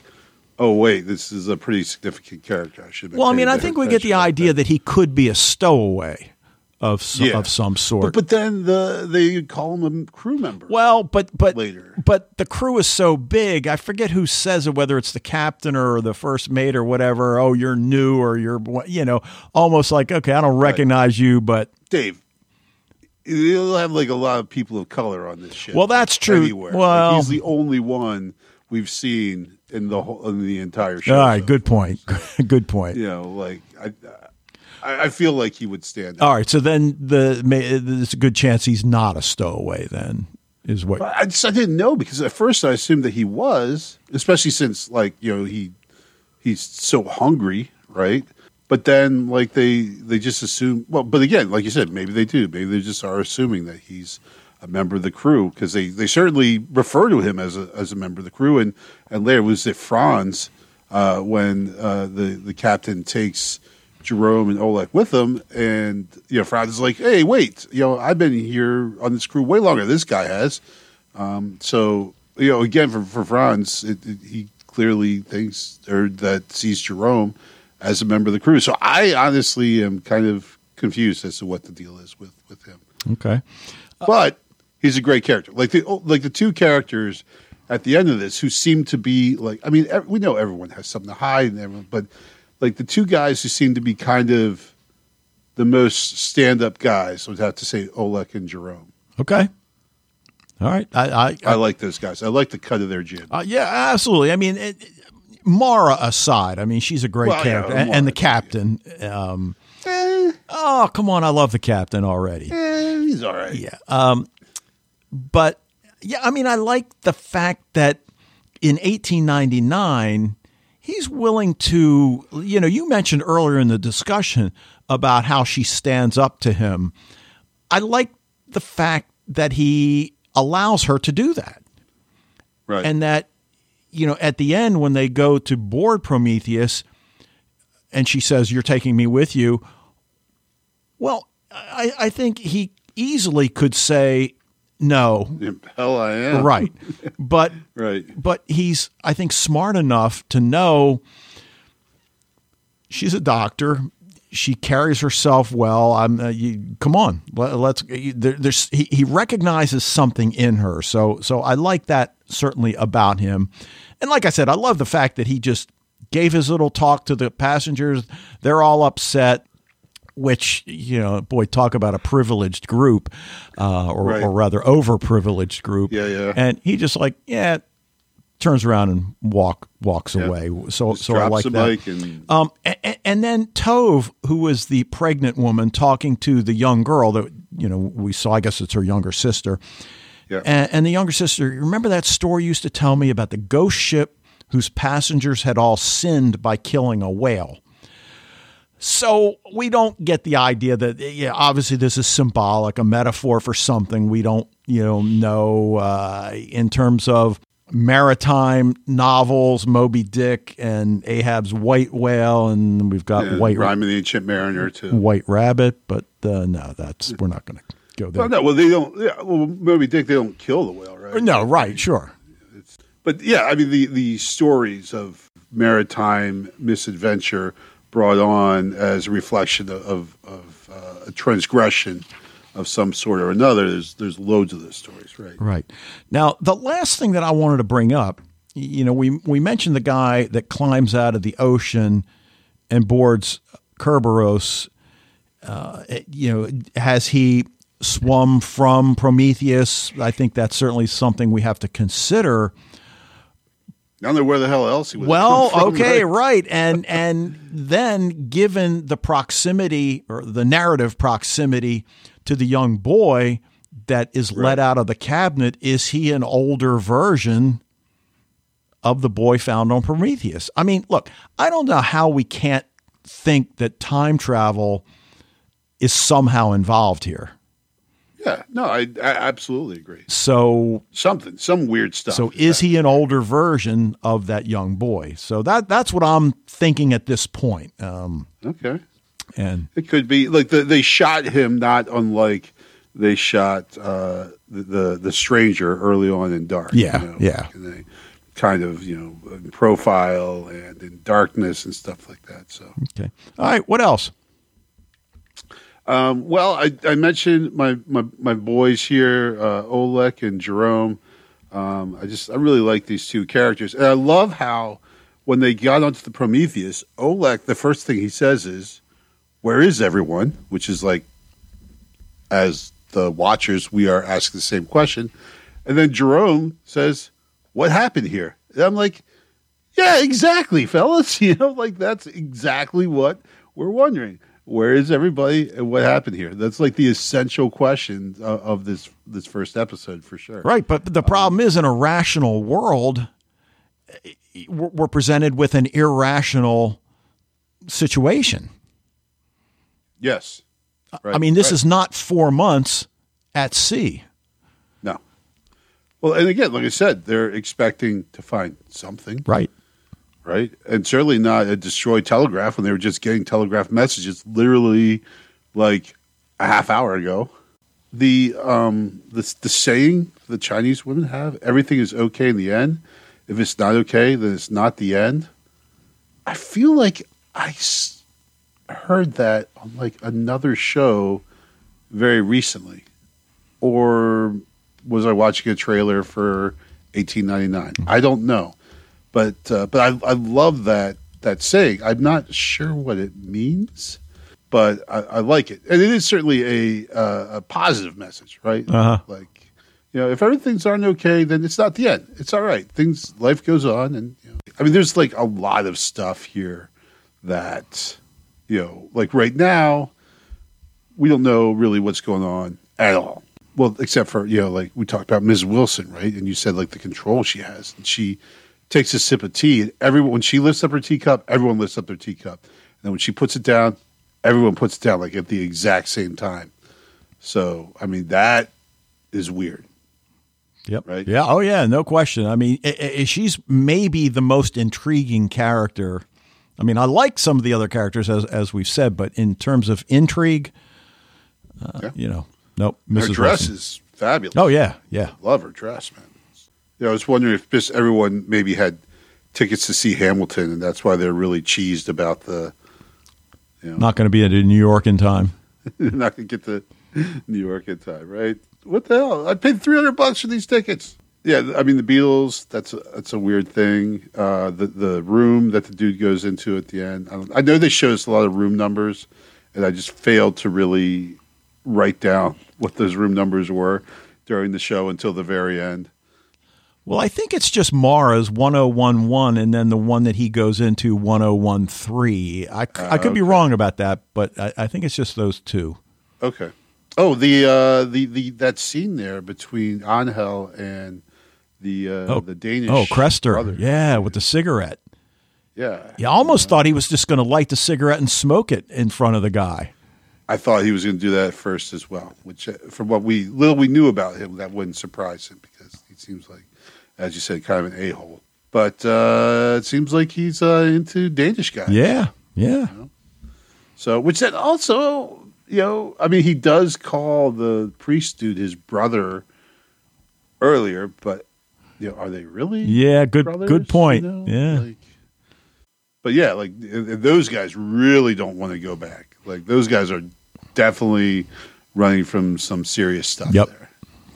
oh wait, this is a pretty significant character. I should. Well, I mean, I think we get the idea that. that he could be a stowaway of some, yeah. of some sort. But, but, then the they call him a crew member. Well, but but later, but the crew is so big. I forget who says it, whether it's the captain or the first mate or whatever. Oh, you're new or you're you know almost like okay, I don't recognize right. you, but Dave. You'll have like a lot of people of color on this ship. Well, that's true. Anywhere. Well, like he's the only one we've seen in the whole in the entire show. All right, so. good point. *laughs* good point. You know, like I, I, I feel like he would stand. All right, so then the there's a good chance he's not a stowaway. Then is what I just I didn't know because at first I assumed that he was, especially since like you know he he's so hungry, right? But then like they they just assume well, but again, like you said, maybe they do. Maybe they just are assuming that he's a member of the crew because they, they certainly refer to him as a as a member of the crew and and later was it Franz uh, when uh, the the captain takes Jerome and Oleg with them, and you know, Franz is like, "Hey, wait, you know, I've been here on this crew way longer than this guy has." Um, so, you know, again, for for Franz, it, it, he clearly thinks or that sees Jerome as a member of the crew. So, I honestly am kind of confused as to what the deal is with with him. Okay, but he's a great character. Like the like the two characters at the end of this who seem to be like, I mean, we know everyone has something to hide, and everyone, but like the two guys who seem to be kind of the most stand up guys would have to say Oleg and Jerome. Okay. All right. I I, I, I like those guys. I like the cut of their jib. Uh, yeah, absolutely. I mean, it, Maura aside, I mean, she's a great well, character, yeah, and, and, the captain. Um, eh. Oh, come on! I love the captain already. Eh, he's all right. Yeah. Um, but yeah, I mean, I like the fact that in 1899 he's willing to, you know, you mentioned earlier in the discussion about how she stands up to him. I like the fact that he allows her to do that. Right. And that, you know, at the end, when they go to board Prometheus and she says, You're taking me with you. Well, I, I think he easily could say, no. Hell, I am. Right. But *laughs* right. But he's, I think, smart enough to know she's a doctor. She carries herself well. I'm. Uh, you, come on, let, us there, there's. He, he recognizes something in her. So so I like that certainly about him. And like I said, I love the fact that he just gave his little talk to the passengers. They're all upset which you know, boy, talk about a privileged group, uh, or, right. or rather overprivileged group. Yeah, yeah. And he just like, yeah, turns around and walk walks yeah. away. So just so I like that. And... Um, and, and, then Tove, who was the pregnant woman talking to the young girl that you know we saw. I guess it's her younger sister. Yeah. And, and the younger sister, remember that story used to tell me about the ghost ship whose passengers had all sinned by killing a whale. So we don't get the idea that yeah, obviously this is symbolic, a metaphor for something we don't you know know uh, in terms of maritime novels, Moby Dick and Ahab's White Whale, and we've got yeah, White Rime of the Ancient Mariner too. White Rabbit, but uh, no, that's we're not going to go there. Well, no, well they don't. Yeah, well, Moby Dick they don't kill the whale, right? No, right, sure. It's, but yeah, I mean the the stories of maritime misadventure brought on as a reflection of, of, uh, a transgression of some sort or another. There's there's loads of those stories, right? Right. Now, the last thing that I wanted to bring up, you know, we we mentioned the guy that climbs out of the ocean and boards Kerberos. Uh, you know, has he swum from Prometheus? I think that's certainly something we have to consider. I don't know where the hell else he was. Well, from, okay, right? right. And and then given the proximity or the narrative proximity to the young boy that is let out of the cabinet, is he an older version of the boy found on Prometheus? I mean, look, I don't know how we can't think that time travel is somehow involved here. Yeah, no, I, I absolutely agree. So Something, some weird stuff. So is he an older version of that young boy? So that that's what I'm thinking at this point. Um, okay? and It could be like the, they shot him not unlike they shot uh, the, the the stranger early on in Dark. Yeah, yeah. And they kind of you know in profile and in darkness and stuff like that. So okay, all right. What else? Um, well, I, I mentioned my, my, my boys here, uh, Oleg and Jerome. Um, I just I really like these two characters, and I love how when they got onto the Prometheus, Oleg the first thing he says is, "Where is everyone?" Which is like, as the watchers, we are asking the same question, and then Jerome says, "What happened here?" And I'm like, "Yeah, exactly, fellas. *laughs* You know, like that's exactly what we're wondering." Where is everybody and what happened here? That's like the essential question of, of this this first episode for sure. Right, but the problem um, is in a rational world, eh, we're we're presented with an irrational situation. Yes. Right, I mean, this right. is not four months at sea. no. Well, and again, like I said, they're expecting to find something, Right. Right? And certainly not a destroyed telegraph when they were just getting telegraph messages literally like a half hour ago. The um the the saying the Chinese women have, everything is okay in the end. If it's not okay, then it's not the end. I feel like I s- heard that on like another show very recently. Or was I watching a trailer for 1899? I don't know but uh, but I, I love that that saying. I'm not sure what it means, but I, I like it, and it is certainly a uh, a positive message, right? Uh-huh. Like you know, if everything's aren't okay, then it's not the end. It's all right. Things life goes on, and you know, I mean, there's like a lot of stuff here that you know, like right now, we don't know really what's going on at all. Well, except for you know, like we talked about Ms. Wilson, right? And you said like the control she has, and she takes a sip of tea. Everyone, when she lifts up her teacup, everyone lifts up their teacup. And then when she puts it down, everyone puts it down like at the exact same time. So, I mean, that is weird. Yep. Right? Yeah. Oh, yeah. No question. I mean, i- i- she's maybe the most intriguing character. I mean, I like some of the other characters as as we've said, but in terms of intrigue, uh, Yeah. you know, nope. Her dress Wilson. is fabulous. Oh yeah, yeah. Love her dress, man. You know, I was wondering if just everyone maybe had tickets to see Hamilton, and that's why they're really cheesed about the. Not going to be in New York in time. *laughs* not going to get to New York in time, right? What the hell? I paid three hundred bucks for these tickets. Yeah, I mean the beetles. That's a, that's a weird thing. Uh, the the room that the dude goes into at the end. I, don't, I know they showed us a lot of room numbers, and I just failed to really write down *laughs* what those room numbers were during the show until the very end. Well, I think it's just Maura's 1011 and then the one that he goes into 1013. I I could be wrong about that, but I, I think it's just those two. Okay. Oh, the uh, the the that scene there between Angel and the uh, Oh, the Danish. Oh, Krester. brother. Yeah, with the cigarette. yeah. You almost thought he was just going to light the cigarette and smoke it in front of the guy. I thought he was going to do that at first as well. Which, uh, from what we little we knew about him, that wouldn't surprise him because he seems like, as you said, kind of an a hole. But uh, it seems like he's uh, into Danish guys. Yeah, yeah. So, which then also, you know, I mean, he does call the priest dude his brother earlier, but you know, are they really? Yeah, good brothers, good point. you know? Yeah. Like, but yeah, like those guys really don't want to go back. Like those guys are definitely running from some serious stuff Yep. there.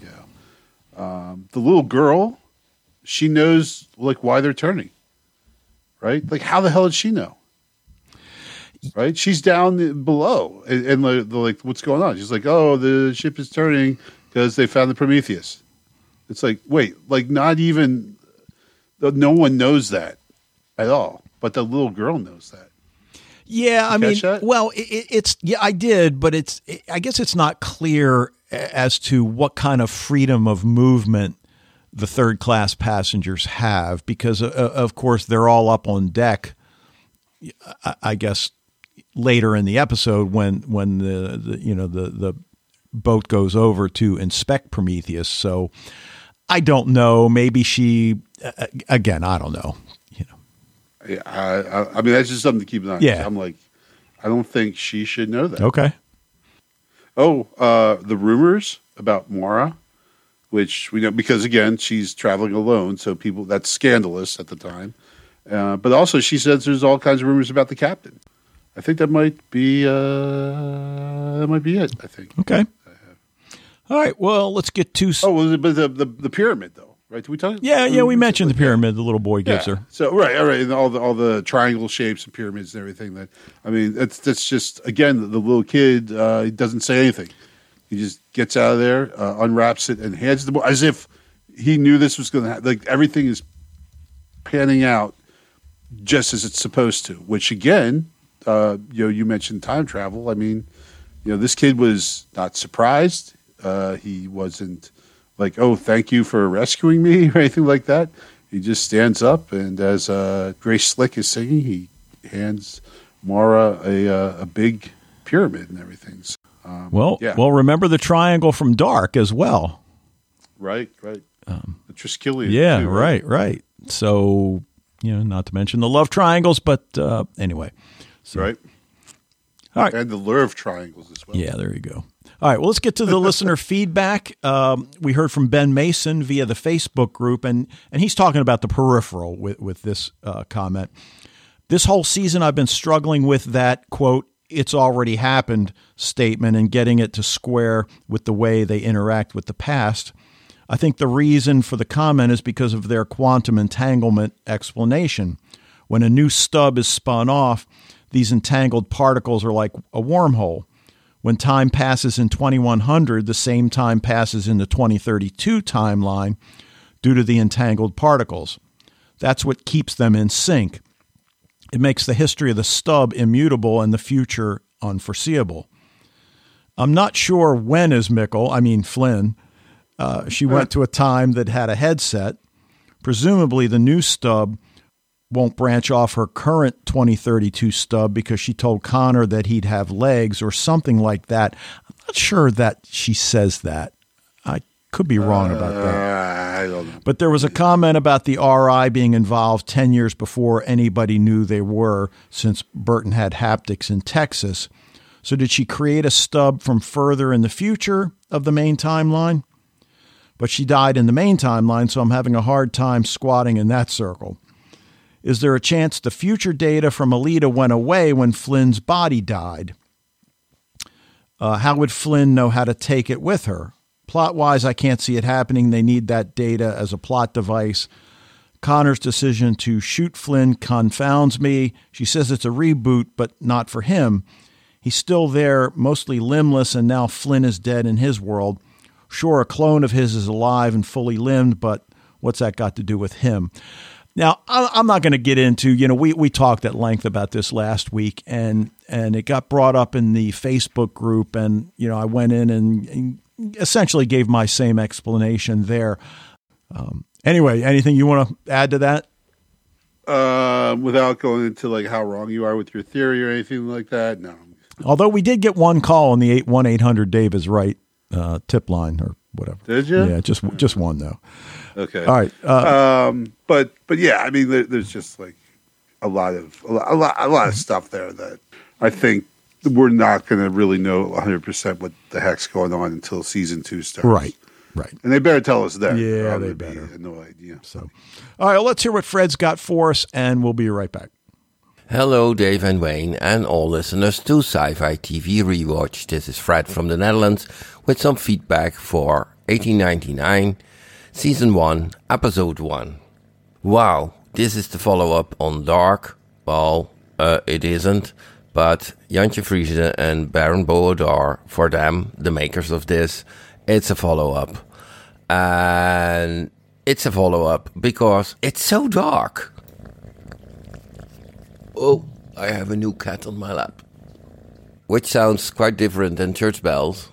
Yeah. Um, the little girl, she knows like why they're turning, right? Like how the hell did she know? Right? She's down below, and, and like, the, like, what's going on? She's like, oh, the ship is turning because they found the Prometheus. It's like, wait, like not even, no one knows that at all, but the little girl knows that. Yeah, I mean, that? well, it- it's yeah, I did, but it's it, I guess it's not clear as to what kind of freedom of movement the third class passengers have because uh, of course they're all up on deck. I, I guess later in the episode when when the, the you know the the boat goes over to inspect Prometheus. So I don't know. Maybe she uh, again. I don't know. You know. Yeah, I, I, I mean, that's just something to keep an eye on. Yeah. I'm like, I don't think she should know that. Okay. Oh, uh, the rumors about Maura, which we know because again she's traveling alone, so people that's scandalous at the time. Uh, but also, she says there's all kinds of rumors about the captain. I think that might be uh, that might be it. I think. Okay. All right. Well, let's get to. Oh, it, but the, the the pyramid though, right? Did we talk? yeah, yeah. We mentioned the pyramid the little boy gives Yeah. her. So right, all right, and all the all the triangle shapes and pyramids and everything. That I mean, that's that's just again the, the little kid. Uh, he doesn't say anything. He just gets out of there, uh, unwraps it, and hands the boy as if he knew this was going to happen. Like everything is panning out just as it's supposed to. Which again, uh, you know, you mentioned time travel. I mean, you know, this kid was not surprised. Uh, he wasn't like, "Oh, thank you for rescuing me" *laughs* or anything like that. He just stands up, and as uh, Grace Slick is singing, he hands Maura a uh, a big pyramid and everything. So, um, Well, yeah, well, remember the triangle from Dark as well. right, right. the Triskelion. Um, Yeah, too, right, right. So, you know, not to mention the love triangles, but uh, anyway. So, right. All right. And the Lurv triangles as well. Yeah, there you go. All right, well, let's get to the listener *laughs* feedback. Um, we heard from Ben Mason via the Facebook group, and and he's talking about the peripheral with with this uh, comment. This whole season, I've been struggling with that quote. It's already happened statement and getting it to square with the way they interact with the past. I think the reason for the comment is because of their quantum entanglement explanation. When a new stub is spun off, these entangled particles are like a wormhole. When time passes in 2100, the same time passes in the 2032 timeline due to the entangled particles. That's what keeps them in sync. It makes the history of the stub immutable and the future unforeseeable. I'm not sure when is Mickle, I mean Flynne. Uh, she went to a time that had a headset. Presumably, the new stub won't branch off her current 2032 stub because she told Conner that he'd have legs or something like that. I'm not sure that she says that. Could be wrong about that. Uh, I don't know. But there was a comment about the RI being involved 10 years before anybody knew they were, since Burton had haptics in Texas. So, did she create a stub from further in the future of the main timeline? But she died in the main timeline, so I'm having a hard time squatting in that circle. Is there a chance the future data from Aelita went away when Flynne's body died? Uh, how would Flynn know how to take it with her? Plot wise, I can't see it happening. They need that data as a plot device. Conner's decision to shoot Flynne confounds me. She says it's a reboot, but not for him. He's still there, mostly limbless, and now Flynne is dead in his world. Sure, a clone of his is alive and fully limbed, but what's that got to do with him? Now, I'm not going to get into, you know, we, we talked at length about this last week and, and it got brought up in the Facebook group. And, you know, I went in and, and essentially gave my same explanation there. Um, anyway, anything you want to add to that? Uh, without going into like how wrong you are with your theory or anything like that, no. Although we did get one call on the 8 1 800 Dave is right uh, tip line or whatever. Did you? Yeah, just just one though. Okay. All right. Uh, Um, but but yeah, I mean, there, there's just like a lot of a lot, a lot, a lot of stuff there that I think we're not going to really know 100 percent what the heck's going on until season two starts. right. Right. And they better tell us that. Yeah, they gonna be better. No idea. So, all right, let's hear what Fred's got for us, and we'll be right back. Hello, Dave and Wayne, and all listeners to Sci Fi TV Rewatch. This is Fred from the Netherlands with some feedback for 1899, Season 1, Episode 1. Wow, this is the follow up on Dark. Well, uh, it isn't, but Jantje Friese and Baran Bo Odar, for them, the makers of this, it's a follow up. And it's a follow up because it's so dark. Oh, I have a new cat on my lap. Which sounds quite different than church bells.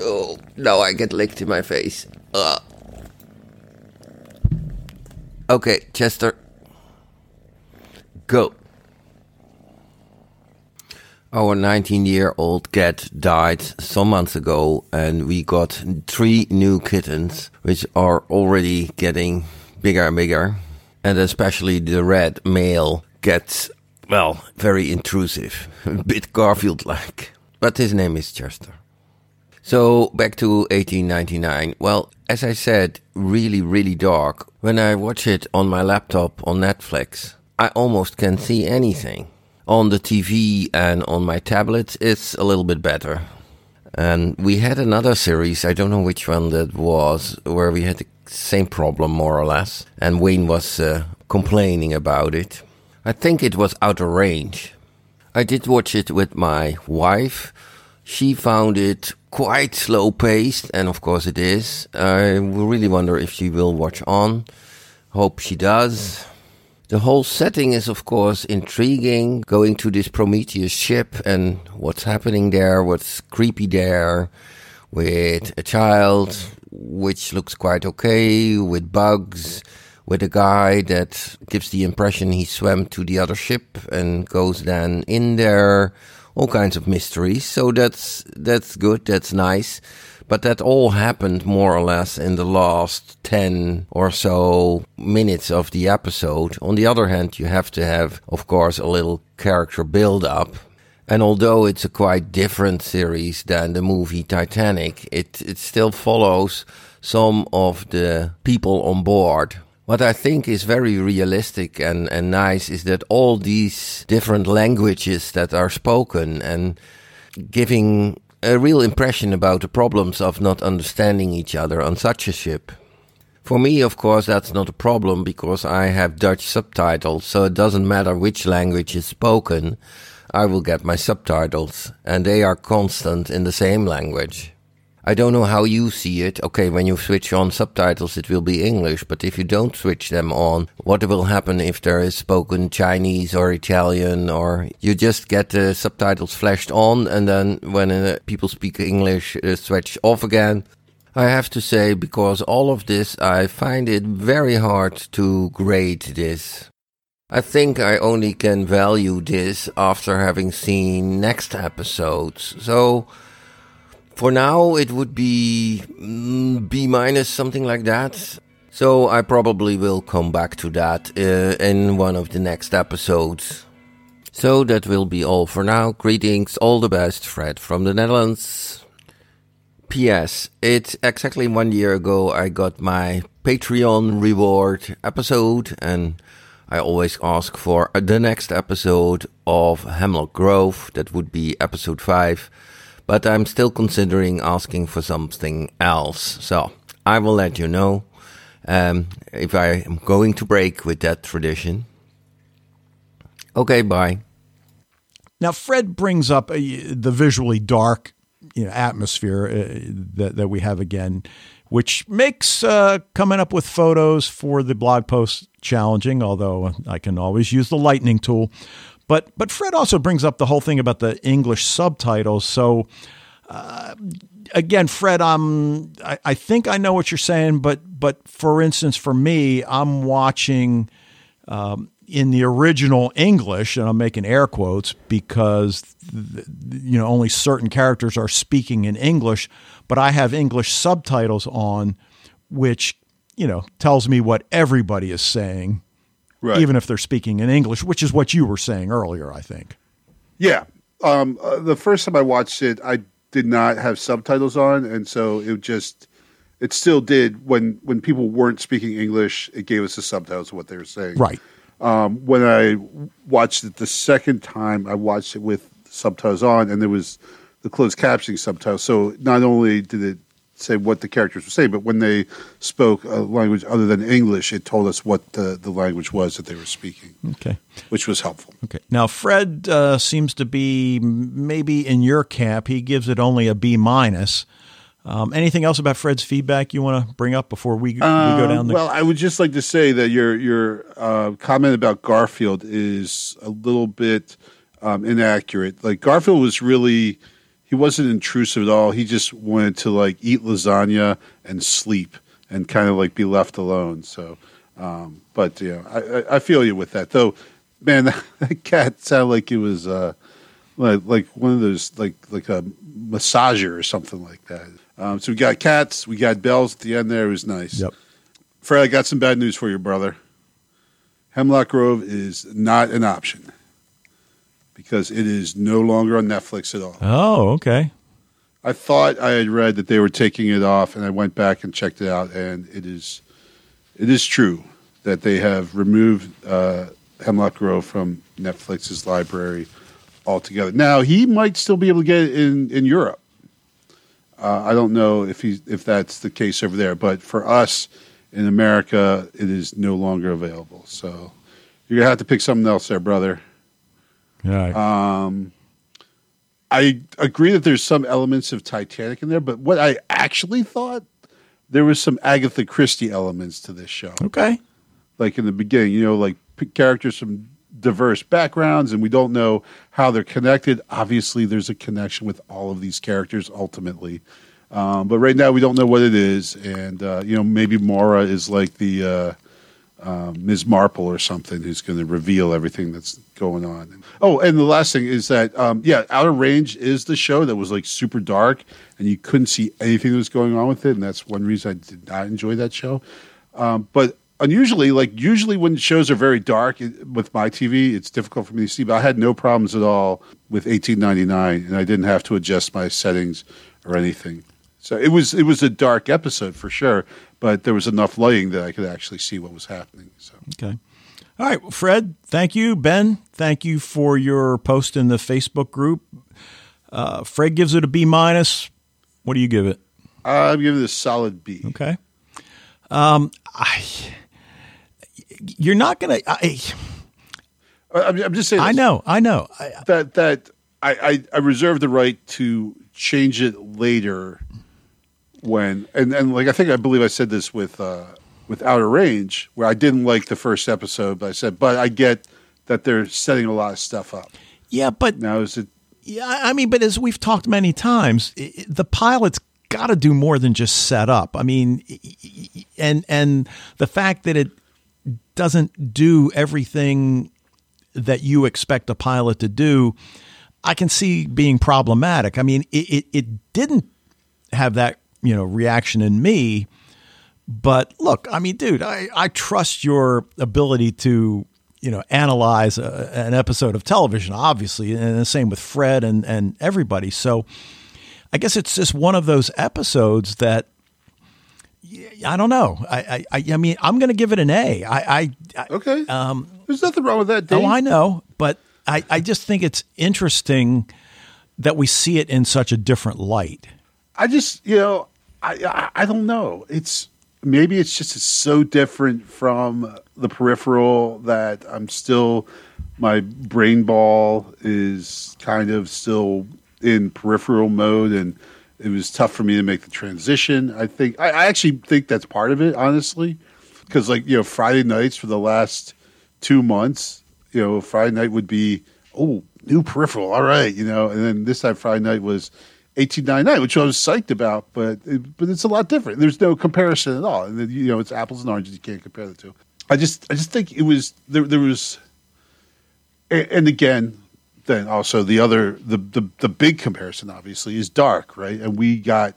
Oh, now I get licked in my face. Ugh. Okay, Chester. Go. Our 19 year old cat died some months ago, and we got three new kittens, which are already getting bigger and bigger. And especially the red male gets, well, very intrusive, *laughs* a bit Garfield like. But his name is Chester. So back to 1899. Well, as I said, really, really dark. When I watch it on my laptop on Netflix, I almost can't see anything. On the TV and on my tablet, it's a little bit better. And we had another series, I don't know which one that was, where we had the same problem more or less. And Wayne was uh, complaining about it. I think it was Outer Range. I did watch it with my wife. She found it quite slow paced, and of course it is. I really wonder if she will watch on. Hope she does. The whole setting is, of course, intriguing. Going to this Prometheus ship and what's happening there, what's creepy there, with a child which looks quite okay, with bugs, with a guy that gives the impression he swam to the other ship and goes then in there. All kinds of mysteries. So that's that's good. That's nice. But that all happened more or less in the last 10 or so minutes of the episode. On the other hand, you have to have, of course, a little character build up. And although it's a quite different series than the movie Titanic, it, it still follows some of the people on board. What I think is very realistic and, and nice is that all these different languages that are spoken and giving a real impression about the problems of not understanding each other on such a ship. For me, of course, that's not a problem because I have Dutch subtitles, so it doesn't matter which language is spoken. I will get my subtitles, and they are constant in the same language. I don't know how you see it. Okay, when you switch on subtitles, it will be English, but if you don't switch them on, what will happen if there is spoken Chinese or Italian, or you just get the subtitles flashed on, and then when uh, people speak English, uh, switch off again? I have to say, because all of this, I find it very hard to grade this. I think I only can value this after having seen next episodes. So, for now, it would be mm, B minus, something like that. So I probably will come back to that uh, in one of the next episodes. So that will be all for now. Greetings, all the best, Fred from the Netherlands. P.S. It's exactly one year ago I got my Patreon reward episode, and I always ask for the next episode of Hemlock Grove. That would be episode 5 but I'm still considering asking for something else. So I will let you know um, if I am going to break with that tradition. Okay, bye. Now, Fred brings up uh, the visually dark you know, atmosphere uh, that, that we have again, which makes uh, coming up with photos for the blog post challenging, although I can always use the lightning tool. But but Fred also brings up the whole thing about the English subtitles. So uh, again, Fred, I'm I, I, think I know what you're saying, but but for instance, for me, I'm watching um, in the original English, and I'm making air quotes because you know only certain characters are speaking in English, but I have English subtitles on, which you know tells me what everybody is saying right. even if they're speaking in English, which is what you were saying earlier, I think. Yeah. Um, uh, the first time I watched it, I did not have subtitles on, and so it just it still did when when people weren't speaking English. It gave us the subtitles of what they were saying. Right. Um, when I watched it the second time, I watched it with subtitles on, and there was the closed captioning subtitles. So not only did it say what the characters were saying, but when they spoke a language other than English, it told us what the, the language was that they were speaking, Okay. which was helpful. Okay. Now Fred uh, seems to be maybe in your camp. He gives it only a B minus. Um, anything else about Fred's feedback you want to bring up before we, we go down the? Well, I would just like to say that your your uh, comment about Garfield is a little bit um, inaccurate. Like Garfield was really he wasn't intrusive at all. He just wanted to like eat lasagna and sleep and kind of like be left alone. So, um, but you know, I, I, feel you with that. Though, man, that, *laughs* that cat sounded like it was uh, like like one of those like like a massager or something like that. Um, so we got cats, we got bells at the end there. It was nice. Yep. Fred, I got some bad news for you, brother. Hemlock Grove is not an option because it is no longer on Netflix at all. Oh, okay. I thought I had read that they were taking it off, and I went back and checked it out, and it is it is true that they have removed uh, Hemlock Grove from Netflix's library altogether. Now he might still be able to get it in in Europe. Uh, I don't know if he if that's the case over there, but for us in America, it is no longer available. So you're gonna have to pick something else there, brother. Um, I agree that there's some elements of Titanic in there, but what I actually thought there was some Agatha Christie elements to this show. okay. Like in the beginning, you know, like characters from diverse backgrounds, and we don't know how they're connected. Obviously, there's a connection with all of these characters ultimately, um, but right now we don't know what it is, and uh, you know, maybe Maura is like the. Uh, um, Ms. Marple or something who's going to reveal everything that's going on. Oh, and the last thing is that um, yeah, Outer Range is the show that was like super dark and you couldn't see anything that was going on with it, and that's one reason I did not enjoy that show. Um, but unusually, like usually when shows are very dark it, with my TV, it's difficult for me to see. But I had no problems at all with 1899, and I didn't have to adjust my settings or anything. So it was it was a dark episode for sure, but there was enough lighting that I could actually see what was happening. So Okay. All right, Fred. Thank you, Ben. Thank you for your post in the Facebook group. Uh, Fred gives it a B minus. What do you give it? I'm giving it a solid B. Okay. Um, I. You're not gonna. I, I'm, I'm just saying. I know. I know. I, that that I, I I reserve the right to change it later when and and like I think I believe I said this with uh, with Outer Range where I didn't like the first episode, but I said, but I get that they're setting a lot of stuff up. yeah, but Now is it? Yeah, I mean, but as we've talked many times, i- i- the pilot's got to do more than just set up. I mean, and and the fact that it doesn't do everything that you expect a pilot to do, I can see being problematic. I mean, it it, it didn't have that you know reaction in me, but look, I mean, dude, I I trust your ability to you know analyze a, an episode of television, obviously, and the same with Fred and and everybody. So, I guess it's just one of those episodes that. I don't know. I, I, I mean, I'm going to give it an A. I, I, I Okay. Um, There's nothing wrong with that. Dave. Oh, I know, but I, I just think it's interesting that we see it in such a different light. I just, you know, I, I I don't know. It's maybe it's just so different from the peripheral that I'm still my brain ball is kind of still in peripheral mode and it was tough for me to make the transition. I think I, I actually think that's part of it, honestly, because like you know Friday nights for the last two months, you know Friday night would be oh new peripheral, all right, you know, and then this time Friday night was 1899, which I was psyched about, but it, but it's a lot different. There's no comparison at all, and you know it's apples and oranges. You can't compare the two. I just I just think it was there. There was, and, and again, then also the other the, the the big comparison obviously is Dark, right? And we got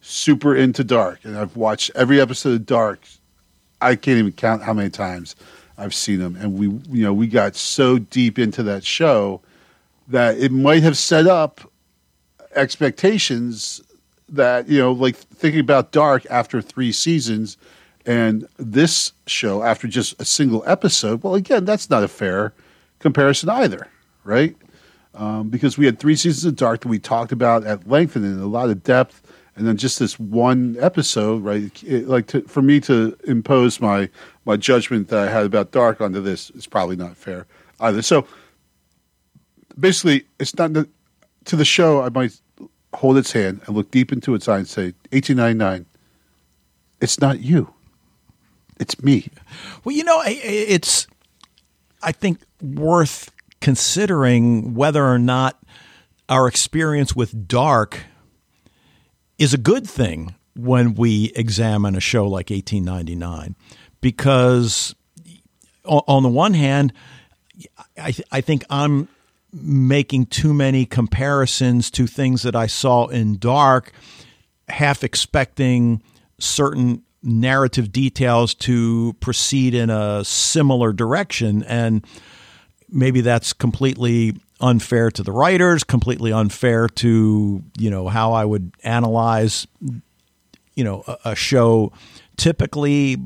super into Dark, and I've watched every episode of Dark. I can't even count how many times I've seen them, and we you know we got so deep into that show that it might have set up expectations that you know, like thinking about Dark after three seasons, and this show after just a single episode. Well, again, that's not a fair comparison either, right? Um, because we had three seasons of Dark that we talked about at length and in a lot of depth, and then just this one episode, right? It, like to, for me to impose my my judgment that I had about Dark onto this is probably not fair either. So basically, it's not to the show. I might hold its hand and look deep into its eye and say, "1899, it's not you, it's me." Well, you know, it's I think worth considering whether or not our experience with dark is a good thing when we examine a show like 1899 because on the one hand I, I think I'm making too many comparisons to things that I saw in Dark, half expecting certain narrative details to proceed in a similar direction. And maybe that's completely unfair to the writers, completely unfair to, you know, how I would analyze, you know, a, a show typically.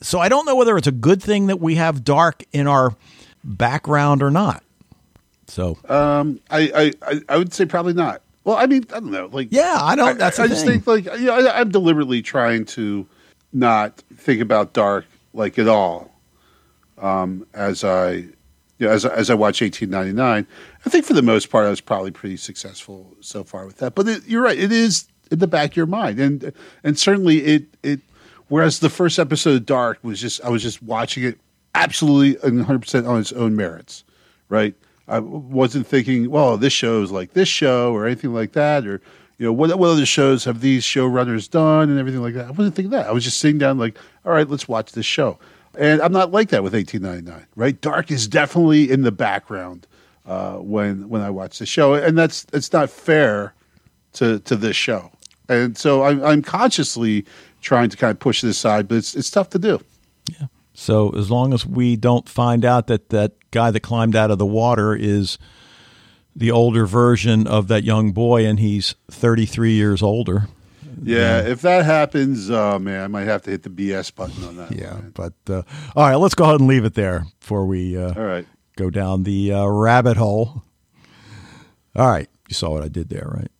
So I don't know whether it's a good thing that we have Dark in our background or not. So, um, I, I, I would say probably not. Well, I mean, I don't know. Like, yeah, I don't. That's I, I just think like you know, I, I'm deliberately trying to not think about dark like at all. Um, as I, you know, as as I watch 1899, I think for the most part I was probably pretty successful so far with that. But it, you're right; it is in the back of your mind, and and certainly it it. Whereas the first episode of Dark was just I was just watching it absolutely 100 percent on its own merits, right? I wasn't thinking, well, this show is like this show or anything like that, or you know, what what other shows have these showrunners done and everything like that. I wasn't thinking that. I was just sitting down like, all right, let's watch this show. And I'm not like that with 1899, right? Dark is definitely in the background uh, when when I watch the show, and that's it's not fair to to this show. And so I'm, I'm consciously trying to kind of push this aside, but it's it's tough to do. Yeah. So as long as we don't find out that that guy that climbed out of the water is the older version of that young boy and he's 33 years older. Yeah, if that happens, uh, man, I might have to hit the BS button on that. Yeah, but uh, all right, let's go ahead and leave it there before we uh, all right go down the uh, rabbit hole. All right, you saw what I did there, right?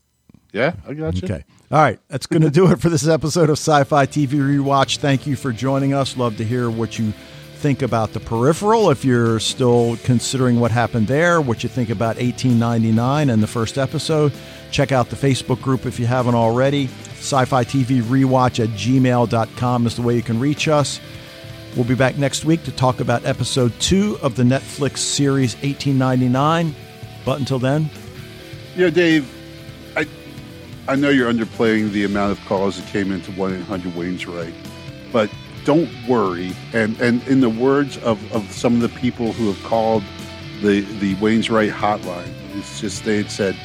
Yeah, I got you. Okay. All right, that's going to do it for this episode of Sci Fi TV Rewatch. Thank you for joining us. Love to hear what you think about the peripheral if you're still considering what happened there, what you think about 1899 and the first episode. Check out the Facebook group if you haven't already. Sci Fi TV Rewatch at gmail.com is the way you can reach us. We'll be back next week to talk about episode two of the Netflix series 1899. But until then, know, Dave, I know you're underplaying the amount of calls that came into 1 800 Wayne's Right, but don't worry. And, and in the words of, of some of the people who have called the, the Wayne's Right hotline, it's just they had said,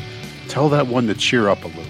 tell that one to cheer up a little.